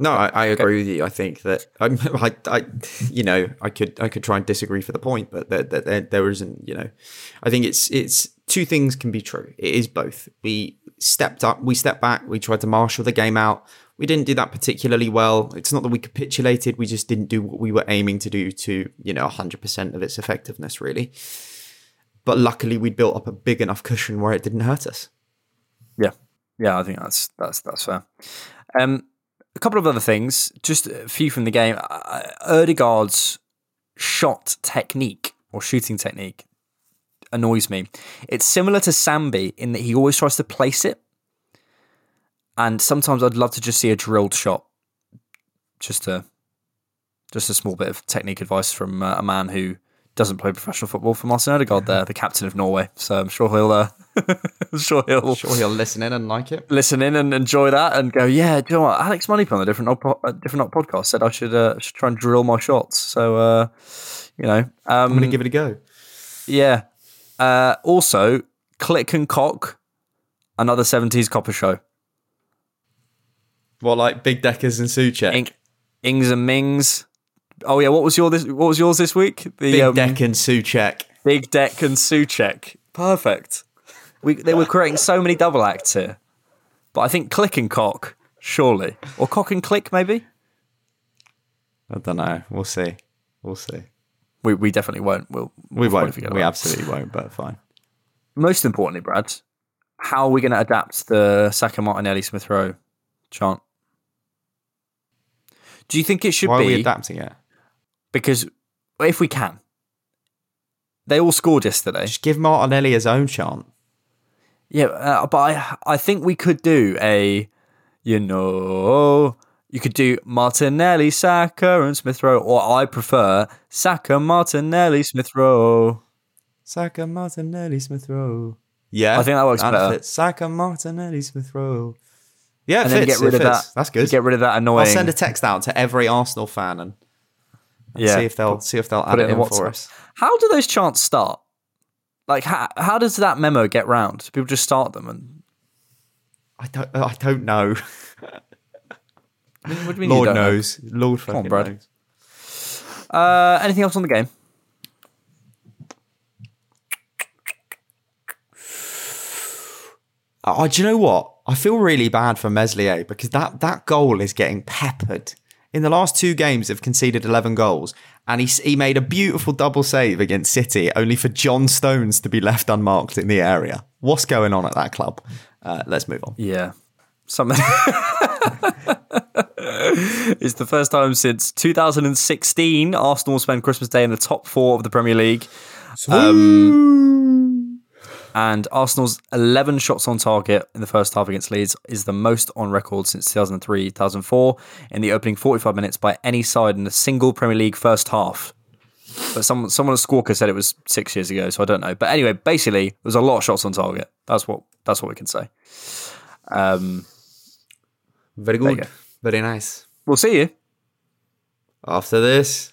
No, I, I agree with you. I think that I'm, I, I, you know, I could, I could try and disagree for the point, but that that there, there isn't, you know, I think it's, it's two things can be true. It is both. We stepped up, we stepped back, we tried to marshal the game out. We didn't do that particularly well. It's not that we capitulated. We just didn't do what we were aiming to do to, you know, 100% of its effectiveness, really. But luckily, we built up a big enough cushion where it didn't hurt us. Yeah, yeah, I think that's that's that's fair. Um, a couple of other things, just a few from the game. Uh, Ødegaard's shot technique or shooting technique annoys me. It's similar to Sambi in that he always tries to place it, and sometimes I'd love to just see a drilled shot. Just a just a small bit of technique advice from uh, a man who doesn't play professional football for Martin Odegaard there, the captain of Norway. So I'm sure he'll uh, I'm sure he'll Sure, he'll listen in and like it. listen in and enjoy that and go, yeah, do you know what? Alex Moneypen on a different odd po- different odd podcast said I should uh, should try and drill my shots. So uh, you know, um, I'm going to give it a go. yeah. Uh, also, Klich and Koch, another seventies copper show. What, like Big Deckers and Suchek? Ing- Ings and Mings. Oh yeah, what was your this? What was yours this week? The Big um, Deck and Suchek. Big Deck and Suchek. Perfect. We they were creating so many double acts here, but I think Klich and Koch, surely, or Koch and Klich maybe. I don't know. We'll see. We'll see. We we definitely won't. We'll, We we'll probably won't. We absolutely won't, but fine. Most importantly, Brad, how are we going to adapt the Saka Martinelli Smith Rowe chant? Do you think it should Why are be we adapting it? because if we can, they all scored yesterday. Just give Martinelli his own chant. Yeah, uh, but I I think we could do a, you know, you could do Martinelli, Saka, and Smith Rowe, or I prefer Saka, Martinelli, Smith Rowe. Saka Martinelli Smith Rowe. Yeah, I think that works better. fits. Saka Martinelli Smith Rowe. Yeah, it and then fits, get rid it of fits. that. That's good. Get rid of that annoying. I'll send a text out to every Arsenal fan and, and Yeah. see if they'll see if they'll add Put it it in in for us. How do those chants start? Like, how, how does that memo get round? People just start them, and I don't. I don't know. What do you mean Lord you don't knows. Lord Come fucking on, Brad. knows. Uh, anything else on the game? Uh, oh, do you know what? I feel really bad for Meslier because that, that goal is getting peppered. In the last two games, they've conceded 11 goals, and he, he made a beautiful double save against City, only for John Stones to be left unmarked in the area. What's going on at that club? Uh, let's move on. Yeah. Something. it's the first time since 2016 Arsenal spend Christmas Day in the top four of the Premier League. Um, and Arsenal's 11 shots on target in the first half against Leeds is the most on record since 2003 2004 in the opening 45 minutes by any side in a single Premier League first half. But someone, someone at Squawka said it was six years ago, so I don't know. But anyway, basically, there's a lot of shots on target. That's what that's what we can say. Um, Very good. Very nice. we'll see you. After this.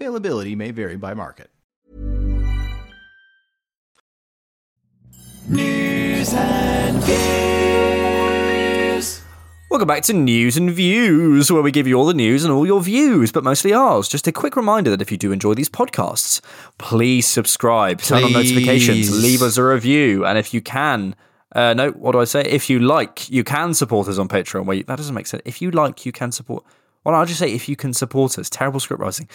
Availability may vary by market. News and views. Welcome back to News and Views, where we give you all the news and all your views, but mostly ours. Just a quick reminder that if you do enjoy these podcasts, please subscribe, turn on notifications, leave us a review, and if you can, uh, no, what do I say? If you like, you can support us on Patreon. Wait, that doesn't make sense. If you like, you can support. Well, I'll just say if you can support us. Terrible script writing.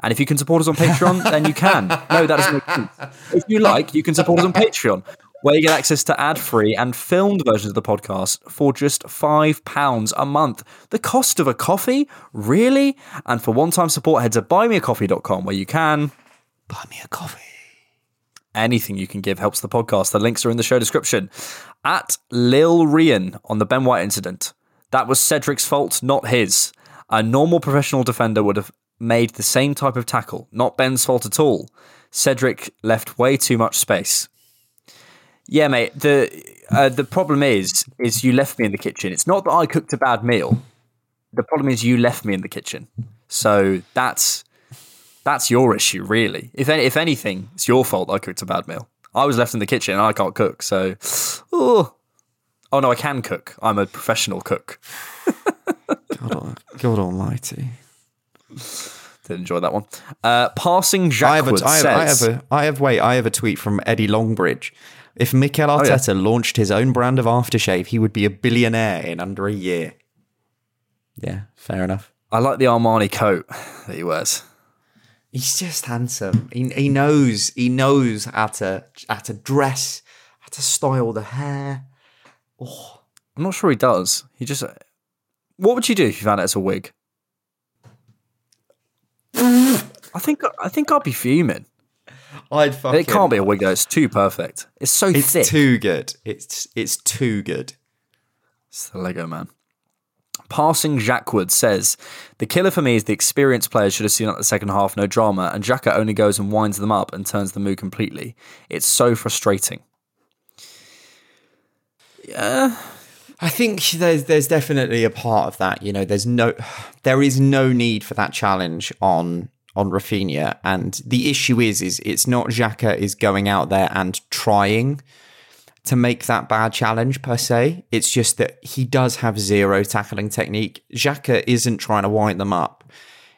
And if you can support us on Patreon, then you can. No, that doesn't make sense. If you like, you can support us on Patreon, where you get access to ad-free and filmed versions of the podcast for just five pounds a month. The cost of a coffee, really? And for one-time support, head to buymeacoffee.com, where you can Buy me a coffee. anything you can give helps the podcast. The links are in the show description. At Lil Rian on the Ben White incident. That was Cedric's fault, not his. A normal professional defender would have made the same type of tackle, not Ben's fault at all. Cedric left way too much space. Yeah, mate. The uh, the problem is, is you left me in the kitchen. It's not that I cooked a bad meal. The problem is you left me in the kitchen. So that's that's your issue, really. If any, if anything, it's your fault I cooked a bad meal. I was left in the kitchen and I can't cook. So, oh, oh no, I can cook. I'm a professional cook. God, God almighty. Did enjoy that one. Uh, passing I have, a, I, have, I have a, I have, wait, I have a tweet from Eddie Longbridge. If Mikel Oh, yeah. Arteta launched his own brand of aftershave, he would be a billionaire in under a year. Yeah, fair enough. I like the Armani coat that he wears. He's just handsome. He, he knows, he knows how to, how to dress, how to style the hair. Oh, I'm not sure he does. He just. What would you do if you found out it's a wig? I think I think I'd be fuming. I'd fucking. It can't be a wig though. It's too perfect. It's so It's thick. too good. It's it's too good. It's the Lego man. Passing Jacques Wood says, The killer for me is the experienced players should have seen out the second half, no drama, and Xhaka only goes and winds them up and turns the mood completely. It's so frustrating. Yeah. I think there's there's definitely a part of that. You know, there's no there is no need for that challenge on on Raphinha, and the issue is is it's not Xhaka is going out there and trying to make that bad challenge per se. It's just that he does have zero tackling technique. Xhaka isn't trying to wind them up.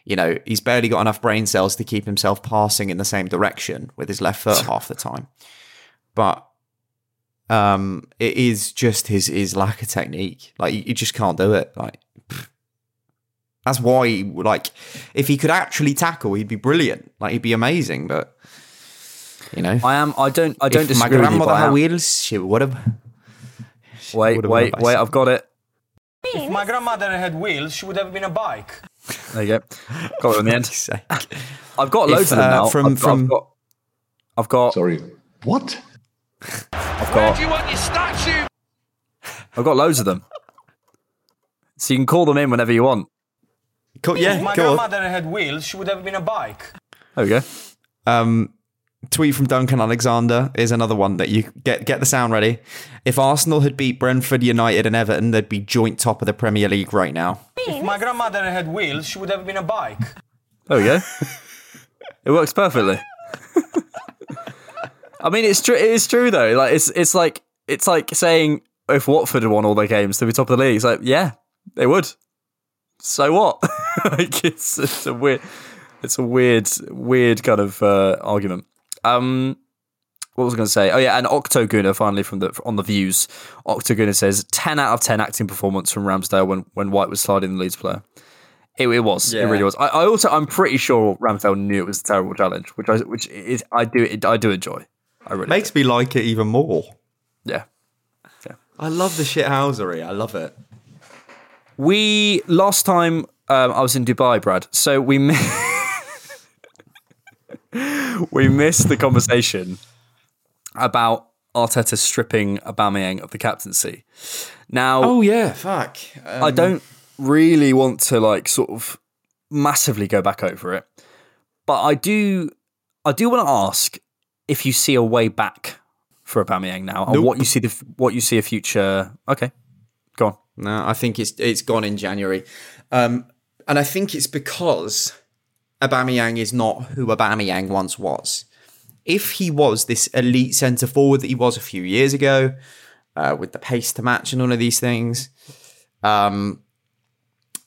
You know, he's barely got enough brain cells to keep himself passing in the same direction with his left foot half the time. But um, it is just his his lack of technique. Like you, you just can't do it. Like pfft. that's why, like, if he could actually tackle, he'd be brilliant. Like he'd be amazing. But you know, I am I don't I don't if my disagree with you, grandmother had wheels, she would have. Wait, wait, wait, I've got it. If my grandmother had wheels, she would have been a bike. There you go. Got it in the end. I've got If, loads of them uh, now. from- I've, from- I've got I've got Sorry. What? I've got you want your statue? I've got loads of them. So you can call them in whenever you want. Cool, if yeah, my go on. grandmother had wheels, she would have been a bike. There we go. Um, tweet from Duncan Alexander is another one that you get get the sound ready. If Arsenal had beat Brentford, United, and Everton, they'd be joint top of the Premier League right now. If my grandmother had wheels, she would have been a bike. There we go. it works perfectly. I mean, it's true. It is true though. Like it's it's like it's like saying if Watford had won all their games, they'd be top of the league. It's like yeah, they would. So what? like it's, it's a weird, it's a weird, weird kind of uh, argument. Um, what was I going to say? Oh yeah, and Octoguna finally from the on the views. Octoguna says ten out of ten acting performance from Ramsdale when when White was sliding the Leeds player. It, it was. Yeah. It really was. I, I also I'm pretty sure Ramsdale knew it was a terrible challenge, which I which is I do it, I do enjoy. I really Makes me like it even more. Yeah. yeah. I love the shithousery. I love it. We last time um, I was in Dubai, Brad. So we mi- we missed the conversation about Arteta stripping Aubameyang of the captaincy. Now, Oh yeah, fuck. I Um, don't really want to like sort of massively go back over it, but I do. I do want to ask if you see a way back for Aubameyang now, and Nope. what you see the what you see a future. Okay, go on. No, I think it's it's gone in January, um, and I think it's because Aubameyang is not who Aubameyang once was. If he was this elite centre forward that he was a few years ago, uh, with the pace to match and all of these things, um,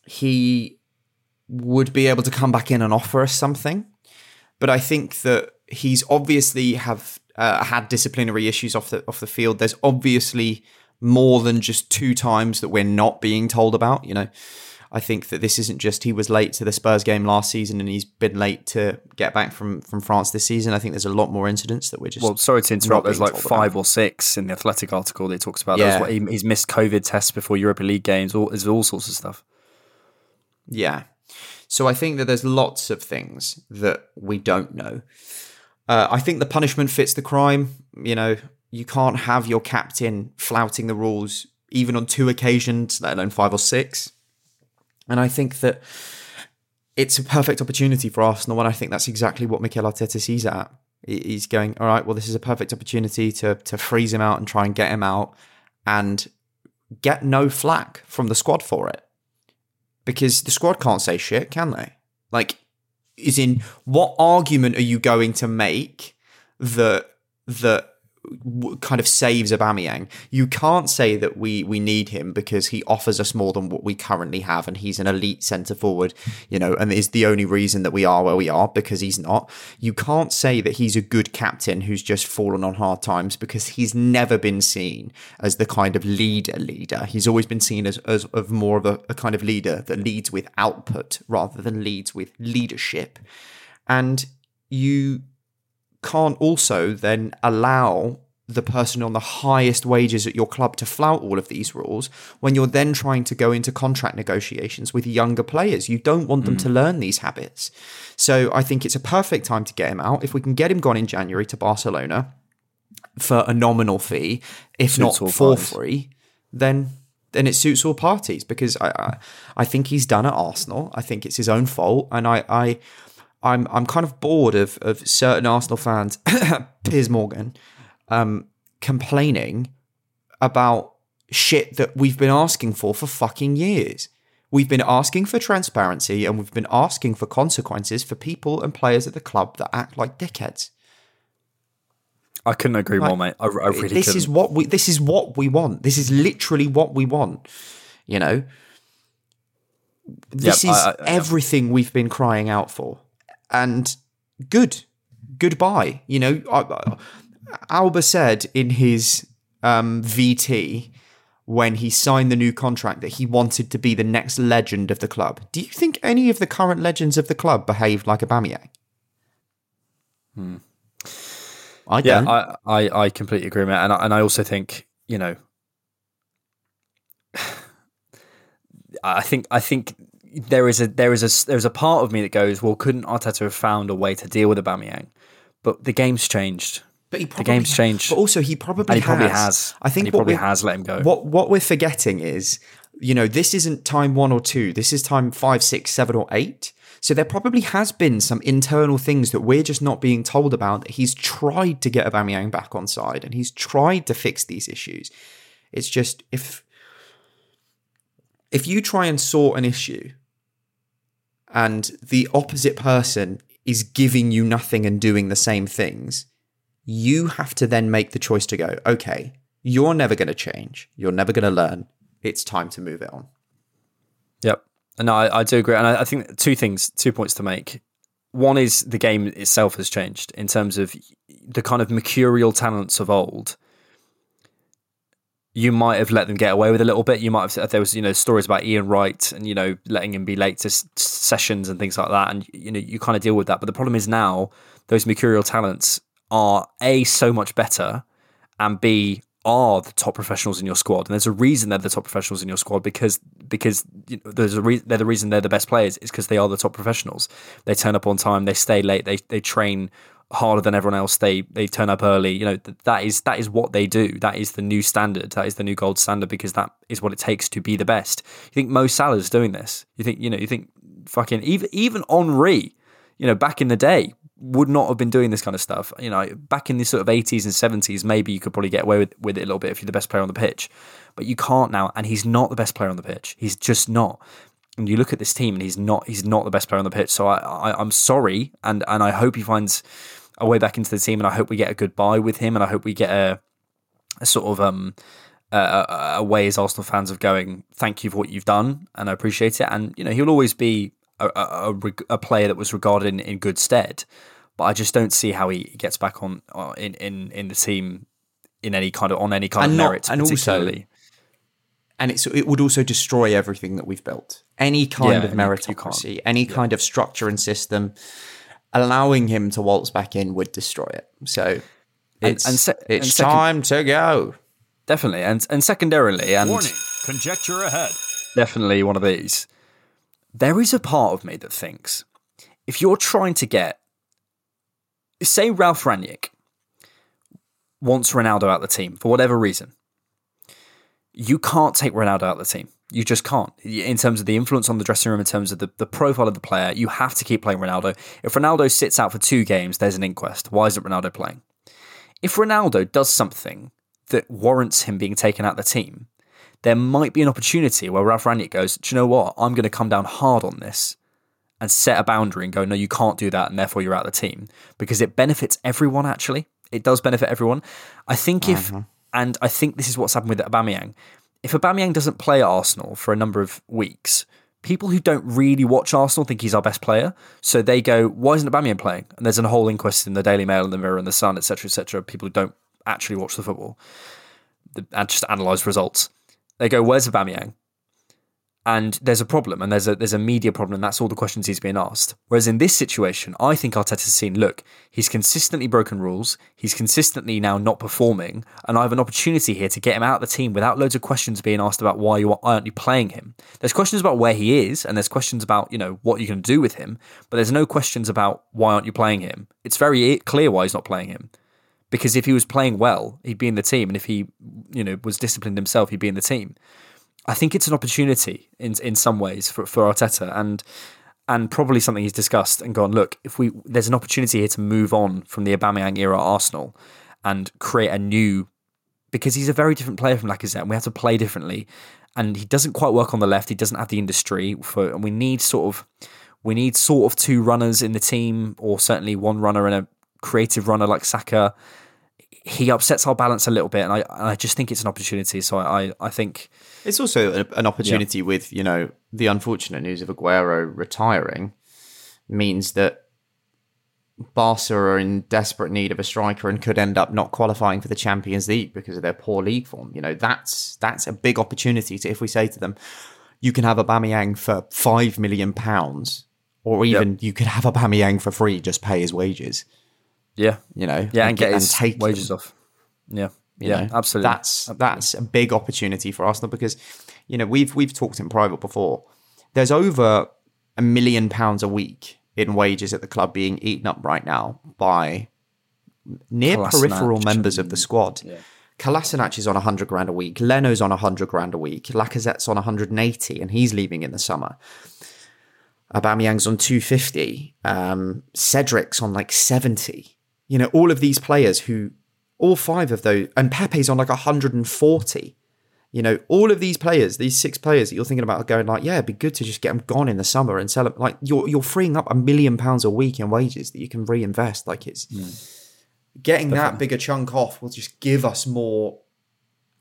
he would be able to come back in and offer us something. But I think that he's obviously have uh, had disciplinary issues off the off the field. There's obviously more than just two times that we're not being told about. You know, I think that this isn't just he was late to the Spurs game last season and he's been late to get back from from France this season. I think there's a lot more incidents that we're just Well, sorry to interrupt. There's like told about. five or six in the Athletic article that talks about. Yeah. What he, he's missed COVID tests before Europa League games. All there's all sorts of stuff. Yeah. So I think that there's lots of things that we don't know. Uh, I think the punishment fits the crime. You know, you can't have your captain flouting the rules even on two occasions, let alone five or six. And I think that it's a perfect opportunity for Arsenal, and I think that's exactly what Mikel Arteta sees at. He's going, all right, well, this is a perfect opportunity to to freeze him out and try and get him out, and get no flack from the squad for it because the squad can't say shit, can they? Like, is in what argument are you going to make that that kind of saves Aubameyang? You can't say that we we need him because he offers us more than what we currently have, and he's an elite centre forward, you know, and is the only reason that we are where we are because he's not. You can't say that he's a good captain who's just fallen on hard times because he's never been seen as the kind of leader leader. He's always been seen as, as of more of a, a kind of leader that leads with output rather than leads with leadership. And you can't also then allow the person on the highest wages at your club to flout all of these rules when you're then trying to go into contract negotiations with younger players. You don't want them hmm. to learn these habits. So I think it's a perfect time to get him out. If we can get him gone in January to Barcelona for a nominal fee, if not for parties. free, then then it suits all parties because I, I I think he's done at Arsenal. I think it's his own fault, and I I I'm I'm kind of bored of of certain Arsenal fans, Piers Morgan, um, complaining about shit that we've been asking for for fucking years. We've been asking for transparency and we've been asking for consequences for people and players at the club that act like dickheads. I couldn't agree Like, more, mate. I, I really this couldn't. is what we this is what we want. This is literally what we want. You know, this Yep, is I- I- everything we've been crying out for, and good, goodbye. You know, I, I- Auba said in his um, VT when he signed the new contract that he wanted to be the next legend of the club. Do you think any of the current legends of the club behaved like Aubameyang? Hmm. I yeah, don't. I, I, I completely agree, mate. And I, and I also think, you know, I think I think there is a there is a there's a part of me that goes, well, couldn't Arteta have found a way to deal with Aubameyang? But the game's changed. But he probably the game's changed. But also, he probably and he probably has. has. I think And he what probably has let him go. What what we're forgetting is, you know, this isn't time one or two. This is time five, six, seven, or eight. So there probably has been some internal things that we're just not being told about that he's tried to get Aubameyang back on side and he's tried to fix these issues. It's just if if you try and sort an issue and the opposite person is giving you nothing and doing the same things, you have to then make the choice to go, okay, you're never going to change. You're never going to learn. It's time to move it on. Yep. No, I, I do agree. And I, I think two things, two points to make. One is the game itself has changed in terms of the kind of mercurial talents of old you might have let them get away with a little bit. You might have there was you know stories about Ian Wright and you know letting him be late to s- sessions and things like that, and you know you kind of deal with that. But the problem is now those mercurial talents are a so much better, and b are the top professionals in your squad, and there's a reason they're the top professionals in your squad because because you know, there's a re- they're the reason they're the best players is because they are the top professionals. They turn up on time, they stay late, they they train harder than everyone else. They they turn up early. You know that is that is what they do. That is the new standard. That is the new gold standard because that is what it takes to be the best. You think Mo Salah's doing this? You think you know? You think fucking even even Henry, you know, back in the day would not have been doing this kind of stuff. You know, back in the sort of eighties and seventies, maybe you could probably get away with, with it a little bit if you're the best player on the pitch, but you can't now. And he's not the best player on the pitch. He's just not and you look at this team and he's not he's not the best player on the pitch. So I, I am sorry and and I hope he finds a way back into the team, and I hope we get a goodbye with him, and I hope we get a, a sort of um a, a, way as Arsenal fans of going, thank you for what you've done, and I appreciate it. And you know he'll always be a, a, a player that was regarded in, in good stead, but I just don't see how he gets back on uh, in in in the team in any kind of on any kind and of not, merit, and particularly. Also, and it's it would also destroy everything that we've built. Any kind Yeah, of meritocracy, any kind of structure and system, allowing him to waltz back in would destroy it. So it's, and se- it's and second- time to go. Definitely, and and secondarily, and Warning, conjecture ahead. definitely one of these. There is a part of me that thinks if you're trying to get, say, Ralf Rangnick wants Ronaldo out of the team for whatever reason, you can't take Ronaldo out of the team. You just can't. In terms of the influence on the dressing room, in terms of the, the profile of the player, you have to keep playing Ronaldo. If Ronaldo sits out for two games, there's an inquest. Why isn't Ronaldo playing? If Ronaldo does something that warrants him being taken out of the team, there might be an opportunity where Ralf Rangnick goes, Do you know what? I'm going to come down hard on this and set a boundary and go, No, you can't do that, and therefore you're out of the team. Because it benefits everyone, actually. It does benefit everyone. I think if, mm-hmm. and I think this is what's happened with Aubameyang, if Aubameyang doesn't play at Arsenal for a number of weeks, people who don't really watch Arsenal think he's our best player. So they go, why isn't Aubameyang playing? And there's a whole inquest in the Daily Mail and the Mirror and the Sun, etc., etc. People who don't actually watch the football and just analyse results. They go, where's Aubameyang? And there's a problem, and there's a there's a media problem, and that's all the questions he's being asked. Whereas in this situation, I think Arteta's seen, look, he's consistently broken rules, he's consistently now not performing, and I have an opportunity here to get him out of the team without loads of questions being asked about why you aren't you playing him. There's questions about where he is, and there's questions about you know what you can do with him, but there's no questions about why aren't you playing him. It's very clear why he's not playing him because if he was playing well, he'd be in the team, and if he, you know, was disciplined himself, he'd be in the team. I think it's an opportunity in in some ways for for Arteta, and and probably something he's discussed and gone. Look, if we there's an opportunity here to move on from the Aubameyang era Arsenal and create a new, because he's a very different player from Lacazette, and we have to play differently. And he doesn't quite work on the left. He doesn't have the industry for, and we need sort of, we need sort of two runners in the team, or certainly one runner and a creative runner like Saka. He upsets our balance a little bit, and I, I just think it's an opportunity. So I, I, I think It's also an opportunity with, you know, the unfortunate news of Aguero retiring means that Barca are in desperate need of a striker and could end up not qualifying for the Champions League because of their poor league form. You know, that's that's a big opportunity to if we say to them, you can have a Aubameyang for five million pounds, or even you could have a Aubameyang for free, just pay his wages. Yeah, you know, yeah, and, get his take wages him. off. Yeah, You yeah, know, absolutely. That's that's a big opportunity for Arsenal because you know we've we've talked in private before. There's over a million pounds a week in wages at the club being eaten up right now by near Kolasinac peripheral members of the squad. yeah. Kolasinac is on 100 grand a week. Leno's on 100 grand a week. Lacazette's on 180 and he's leaving in the summer. Aubameyang's on 250. Um, Cedric's on like 70. You know, all of these players who, all five of those, and Pepe's on like 140. You know, all of these players, these six players that you're thinking about are going like, yeah, it'd be good to just get them gone in the summer and sell them. Like you're you're freeing up a million pounds a week in wages that you can reinvest. Like it's getting that bigger chunk off will just give us more.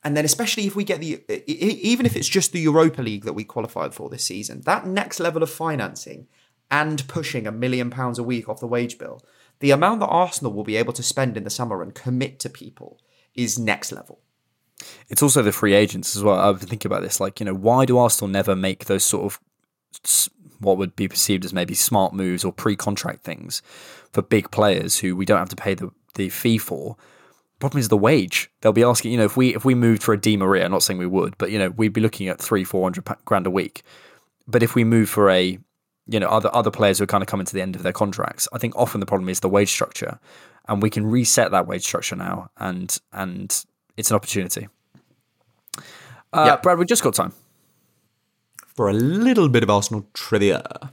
And then, especially if we get the, even if it's just the Europa League that we qualified for this season, that next level of financing and pushing a million pounds a week off the wage bill, the amount that Arsenal will be able to spend in the summer and commit to people is next level. It's also the free agents as well. I've been thinking about this. Like, you know, why do Arsenal never make those sort of what would be perceived as maybe smart moves or pre-contract things for big players who we don't have to pay the, the fee for? The problem is the wage. They'll be asking, you know, if we if we moved for a Di Maria, I'm not saying we would, but you know, we'd be looking at three, four hundred grand a week. But if we move for a, you know, other other players who are kind of coming to the end of their contracts, I think often the problem is the wage structure, and we can reset that wage structure now, and and it's an opportunity. Uh, Brad, we just got time. For a little bit of Arsenal trivia.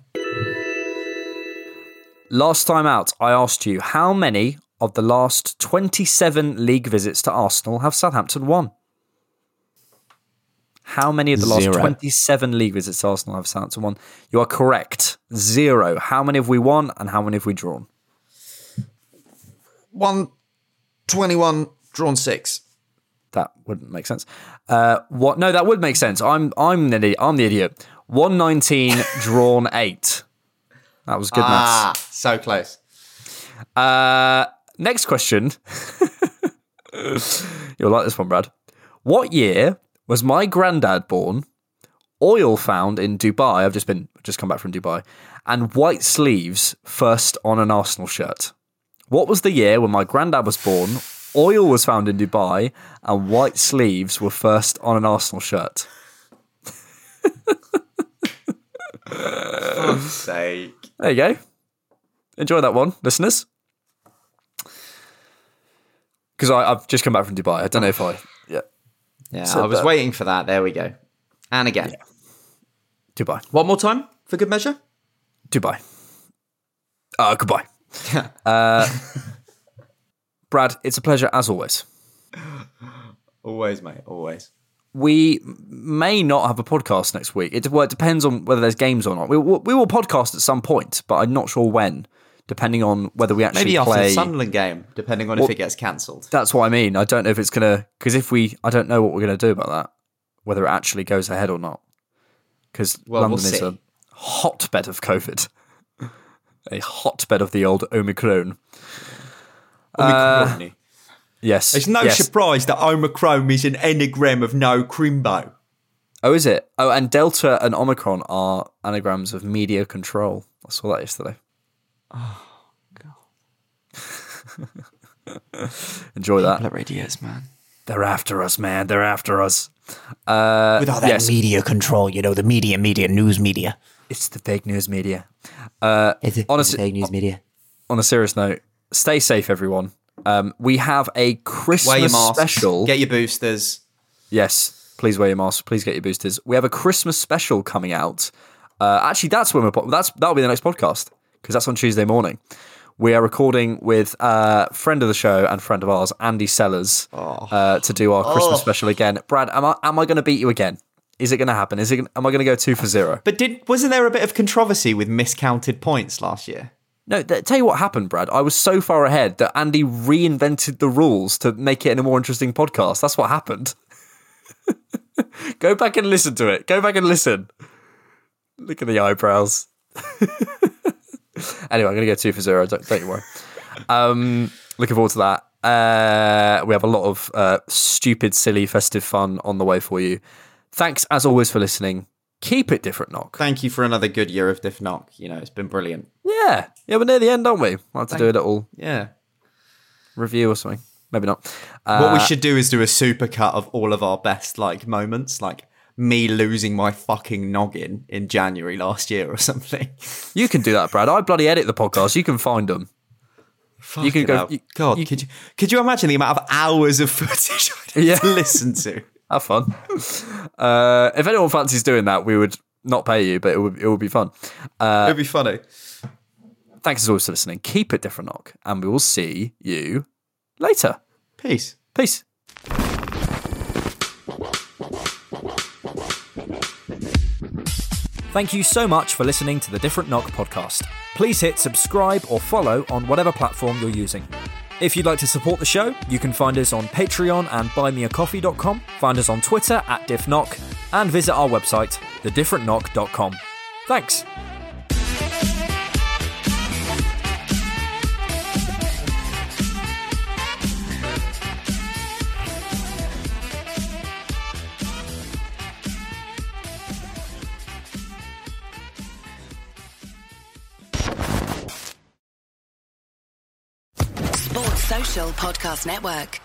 Last time out, I asked you how many of the last 27 league visits to Arsenal have Southampton won? How many of the last Zero. 27 league visits to Arsenal have Southampton won? You are correct. Zero. How many have we won and how many have we drawn? One twenty-one drawn six. That wouldn't make sense. Uh, what? No, that would make sense. I'm I'm the idiot. I'm the idiot. 119 drawn eight. That was good ah, maths. so close. Uh, next question. You'll like this one, Brad. What year was my granddad born? Oil found in Dubai. I've just been just come back from Dubai, and white sleeves first on an Arsenal shirt. What was the year when my granddad was born? Oil was found in Dubai, and white sleeves were first on an Arsenal shirt. fuck's sake. There you go. Enjoy that one, listeners. Because I've just come back from Dubai. I don't know if I. Yeah. Yeah, Said I was that. waiting for that. There we go. And again. Dubai. One more time for good measure. Dubai. Uh, goodbye. uh, Brad, it's a pleasure as always. Always, mate. Always. We may not have a podcast next week. It, well, it depends on whether there's games or not. We, we will podcast at some point, but I'm not sure when, depending on whether we actually Maybe after play. the Sunderland game, depending on Well- if it gets cancelled. That's what I mean. I don't know if it's gonna because if we, I don't know what we're gonna do about that, whether it actually goes ahead or not. Because Well, we'll London is see. a hotbed of COVID, a hotbed of the old Omicron. Uh, yes, It's no yes. surprise that Omicron is an anagram of no crimbo. Oh, is it? Oh, and Delta and Omicron are anagrams of media control. I saw that yesterday. Enjoy that. People are idiots, man. They're after us, man. They're after us. Uh, With all that yes, media control, you know, the media, media, news media. it's the fake news media. Uh, Is it honestly, fake news media? on a serious note, stay safe, everyone. Um, we have a Wear your Christmas mask. special. Get your boosters. Yes, please wear your mask. Please get your boosters. We have a Christmas special coming out. Uh, actually, that's when we're po- that's that'll be the next podcast because that's on Tuesday morning. We are recording with uh, friend of the show and friend of ours, Andy Sellers, uh, to do our Christmas Oh. special again. Brad, am I am I going to beat you again? Is it going to happen? Is it? Am I going to go two for zero? But did wasn't there a bit of controversy with miscounted points last year? No, th- tell you what happened, Brad. I was so far ahead that Andy reinvented the rules to make it in a more interesting podcast. That's what happened. Go back and listen to it. Go back and listen. Look at the eyebrows. anyway, I'm going to go two for zero. Don't, don't you worry. Um, looking forward to that. Uh, we have a lot of uh, stupid, silly, festive fun on the way for you. Thanks, as always, for listening. Keep it different, Knock. Thank you for another good year of Diff Knock. You know, it's been brilliant. Yeah, yeah, we're near the end, aren't we? We'll have to do a little Yeah. review or something. Maybe not. what we Uh, should do is do a super cut of all of our best like moments, like me losing my fucking noggin in January last year or something. You can do that, Brad. I bloody edit the podcast. You can find them. you can go. you- God, could you could you imagine the amount of hours of footage I had Yeah. to listen to? have fun. Uh, if anyone fancies doing that, we would not pay you, but it would it would be fun. Uh, It'd be funny. thanks as always for listening. Keep it different, knock, and we will see you later. Peace. Peace. Thank you so much for listening to the Different Knock podcast. Please hit subscribe or follow on whatever platform you're using. If you'd like to support the show, you can find us on Patreon and buymeacoffee.com, find us on Twitter at diffknock, and visit our website, thedifferentknock.com. Thanks. Podcast Network.